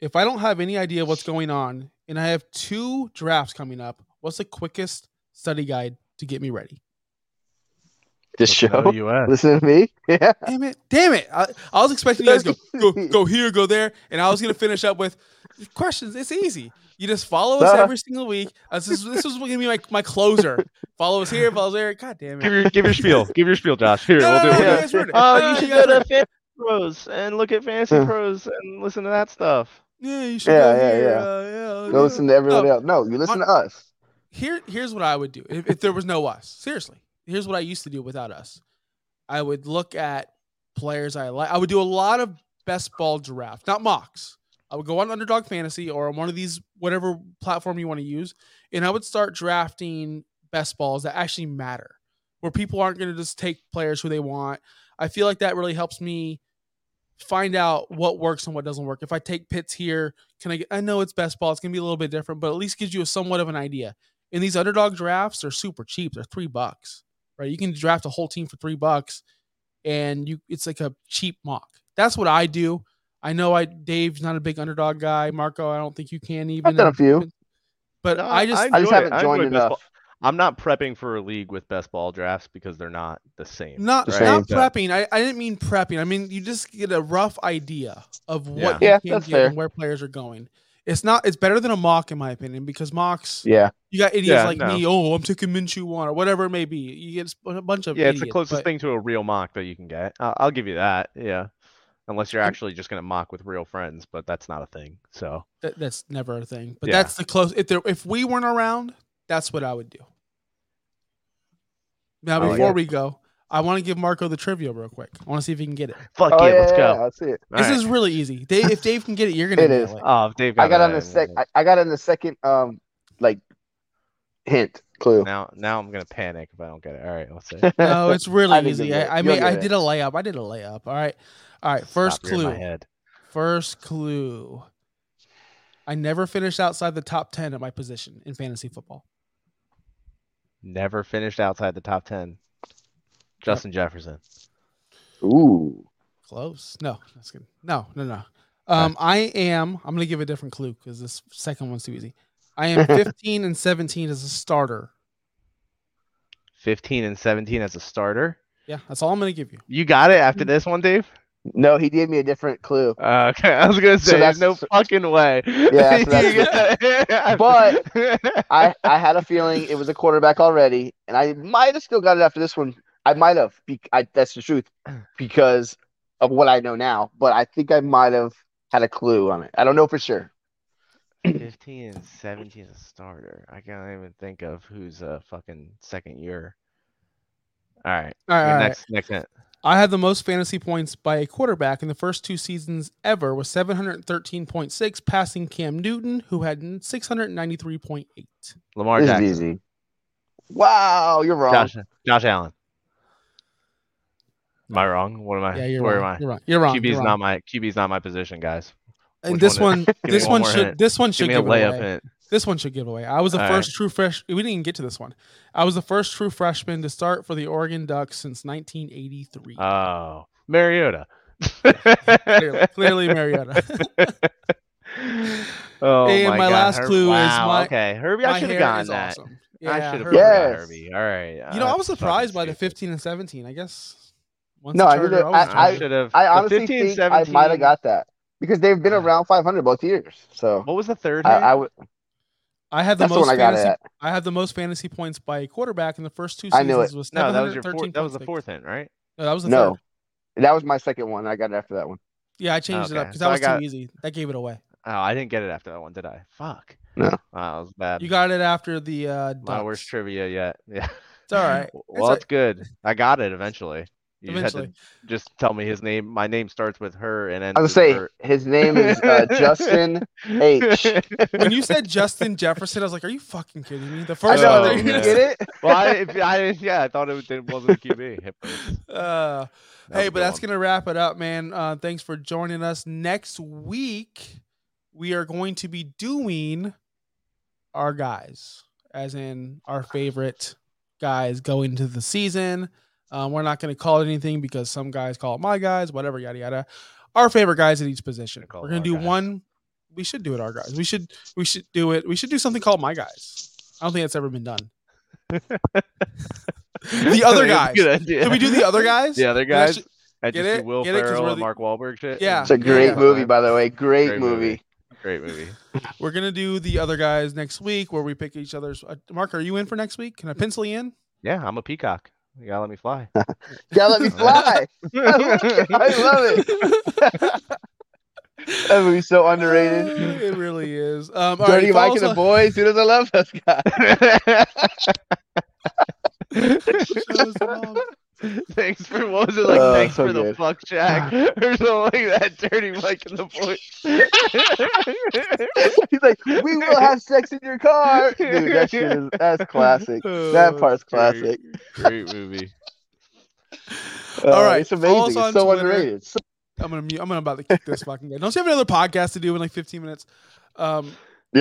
if I don't have any idea what's going on and I have two drafts coming up, what's the quickest study guide to get me ready? This show. OUS. Listen to me. Yeah. Damn it! Damn it! I, I was expecting you guys to go go go here, go there, and I was gonna finish up with questions. It's easy. You just follow us every single week. Uh, This is this is gonna be my, my closer. Follow us here, follow us there. God damn Give it! your give your spiel. Give your spiel, Josh. Here, No, we'll no, do no, it. Yeah. guys ruined. Oh, No, you should guys go to ruined. Fantasy Pros and look at Fantasy Huh. Pros and listen to that stuff. Yeah, you should Yeah, go yeah, here. yeah. Uh, yeah, Go listen to everyone No. else. No, you listen to us. here here's what I would do if, if there was no us. Seriously, here's what I used to do without us. I would look at players I like. I would do a lot of best ball draft, not mocks. I would go on Underdog Fantasy or on one of these whatever platform you want to use, and I would start drafting best balls that actually matter, where people aren't going to just take players who they want. I feel like that really helps me find out what works and what doesn't work. If I take Pitts here, can I get? I know it's best ball; it's gonna be a little bit different, but at least gives you a somewhat of an idea. And these underdog drafts are super cheap; they're three bucks, right? You can draft a whole team for three bucks, and you it's like a cheap mock. That's what I do. I know I Dave's not a big underdog guy. Marco, I don't think you can even. I've done a few. but No, I just I just enjoy it. haven't I joined enjoy best enough. ball. I'm not prepping for a league with best ball drafts because they're not the same. not The not same. prepping. I, I didn't mean prepping. I mean you just get a rough idea of what Yeah. you Yeah, can that's get fair. and where players are going. It's not. It's better than a mock, in my opinion, because mocks Yeah. you got idiots Yeah, like no. me. Oh, I'm taking Minshew one or whatever it may be. You get a bunch of Yeah, it's the closest but- thing to a real mock that you can get. I'll, I'll give you that. Yeah, unless you're actually just gonna mock with real friends, but that's not a thing. So That, that's never a thing. But Yeah. that's the close. If there, if we weren't around, that's what I would do. Now, I like before we go, I want to give Marco the trivia real quick. I want to see if he can get it. fuck Oh, yeah, let's go. yeah, Let's see it. All this right. is really easy. Dave, if Dave can get it, you're gonna It nail is. it. Oh, if Dave I got that, on the I sec. I, I got on the second um like hint clue. Now, now I'm gonna panic if I don't get it. All right, let's see. No, it's I really think easy. I. I You'll made. I get it. did a layup. I did a layup. All right. All right. First Stop, clue. my head. First clue. I never finished outside the top ten at my position in fantasy football. Never finished outside the top ten. Justin Jefferson. Ooh. Close. No, that's good. No, no, no. Um, I am. I'm gonna give a different clue because this second one's too easy. I am 15 and 17 as a starter. 15 and 17 as a starter. Yeah, that's all I'm gonna give you. You got it after this one, Dave? No, he gave me a different clue. Uh, okay, I was gonna So say there's no fucking way. Yeah, so that's- You got. But I I had a feeling it was a quarterback already, and I might have still got it after this one. I might have. Be, I, that's the truth because of what I know now. But I think I might have had a clue on it. I don't know for sure. 15 and 17 as a starter. I can't even think of who's a fucking second year. All right. All right, your all right. next next hint. I had the most fantasy points by a quarterback in the first two seasons ever with 713.6, passing Cam Newton, who had 693.8. Lamar this Jackson. is easy. Wow, you're wrong. Josh Josh Allen. Am I wrong? What am I? Yeah, you're Where wrong. am You're wrong. You're wrong. I? QB's you're wrong. not my QB's not my position, guys. And Which this one one, is- Give me this one one should hint. this one Give should me a give layup away. hint. This one should give away. I was the All first true fresh. We didn't even get to this one. I was the first true freshman to start for the Oregon Ducks since 1983. Oh, Mariota. clearly, clearly Mariota. oh And my, my God, last Herb- clue is wow, my- okay, Herbie. I should have hair gotten that. awesome. I should have Herbie. Yes. Herbie. All right. You know, uh, I was surprised by the 15 and 17. I guess. Once No, I knew Charger, I- I I- should have. I honestly 15, think 17, I might have got that because they've been around 500 both years. So What was the third? I, hit? I would. I had the That's the most one I got fantasy. it. I had the most fantasy points by a quarterback in the first two I seasons. knew it. Was no, that was your 713 fourth. That was the fourth hint, right? No, that was the No, third. that was my second one. I got it after that one. Yeah, I changed it up because so that was got- too easy. That gave it away. Oh, I didn't get it after that one, did I? Fuck. No. Wow, that was bad. You got it after the uh, my worst trivia yet. Yeah. It's all right. Well, all it's good. I got it eventually. You Eventually. just had to just tell me his name. My name starts with her and ends I was with gonna say her. his name is uh, Justin H. when you said Justin Jefferson, I was like, "Are you fucking kidding me?" The I first know. Oh, one. did you man. get it? well, I, if, I yeah, I thought it, was- it wasn't a QB. Uh, hey, but that's one. gonna wrap it up, man. Uh, thanks for joining us. Next week, we are going to be doing our guys, as in our favorite guys going into the season. Um, we're not going to call it anything because some guys call it my guys, whatever, yada yada. Our favorite guys at each position. We're going to do guys. one. We should do it, our guys. We should. We should do it. We should do something called my guys. I don't think that's ever been done. the other guys. Good. Can we do the other guys? The other guys. actually- And Get just do it? Will Get Ferrell we're and the- Mark Wahlberg shit. Yeah. It's a great Yeah. movie, by the way. Great, Great movie. movie. Great movie. We're gonna do the other guys next week, where we pick each other's. Uh, Mark, are you in for next week? Can I pencil you in? Yeah, I'm a peacock. You gotta let me fly. Yeah, let me fly. I love it. I love it. That movie's so underrated. it really is. Um, all Dirty right, Mike follow and the us boys. Who doesn't love us guys? On- Thanks for what was it like? Oh, thanks so for the fuck Jack or something like that. Dirty Mike and the boys. He's like, we will have sex in your car. Dude, that shit is that's classic. That Oh, part's great. classic. Great movie. Uh, All right, it's amazing. It's so Twitter. underrated. So- I'm gonna mute. I'm gonna about to kick this fucking guy. Don't you have another podcast to do in like 15 minutes? Um, yeah,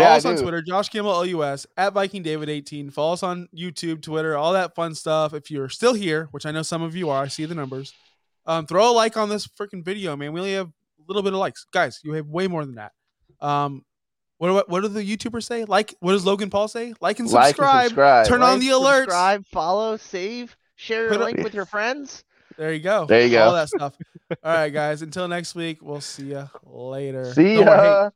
follow us on. Twitter, Josh Kimmel LUS at Viking David 18. Follow us on YouTube, Twitter, all that fun stuff. If you're still here, which I know some of you are, I see the numbers. Um, throw a like on this freaking video, man. We only have a little bit of likes, guys. You have way more than that. Um, what do, what do the YouTubers say? Like, what does Logan Paul say? Like and Like subscribe. and subscribe. Turn on the alerts. Subscribe, follow, save, share Put a- link with your friends. There you go. There you All go. that stuff. All right, guys. Until next week, we'll see you later. See Don't worry, hey, ya. you know.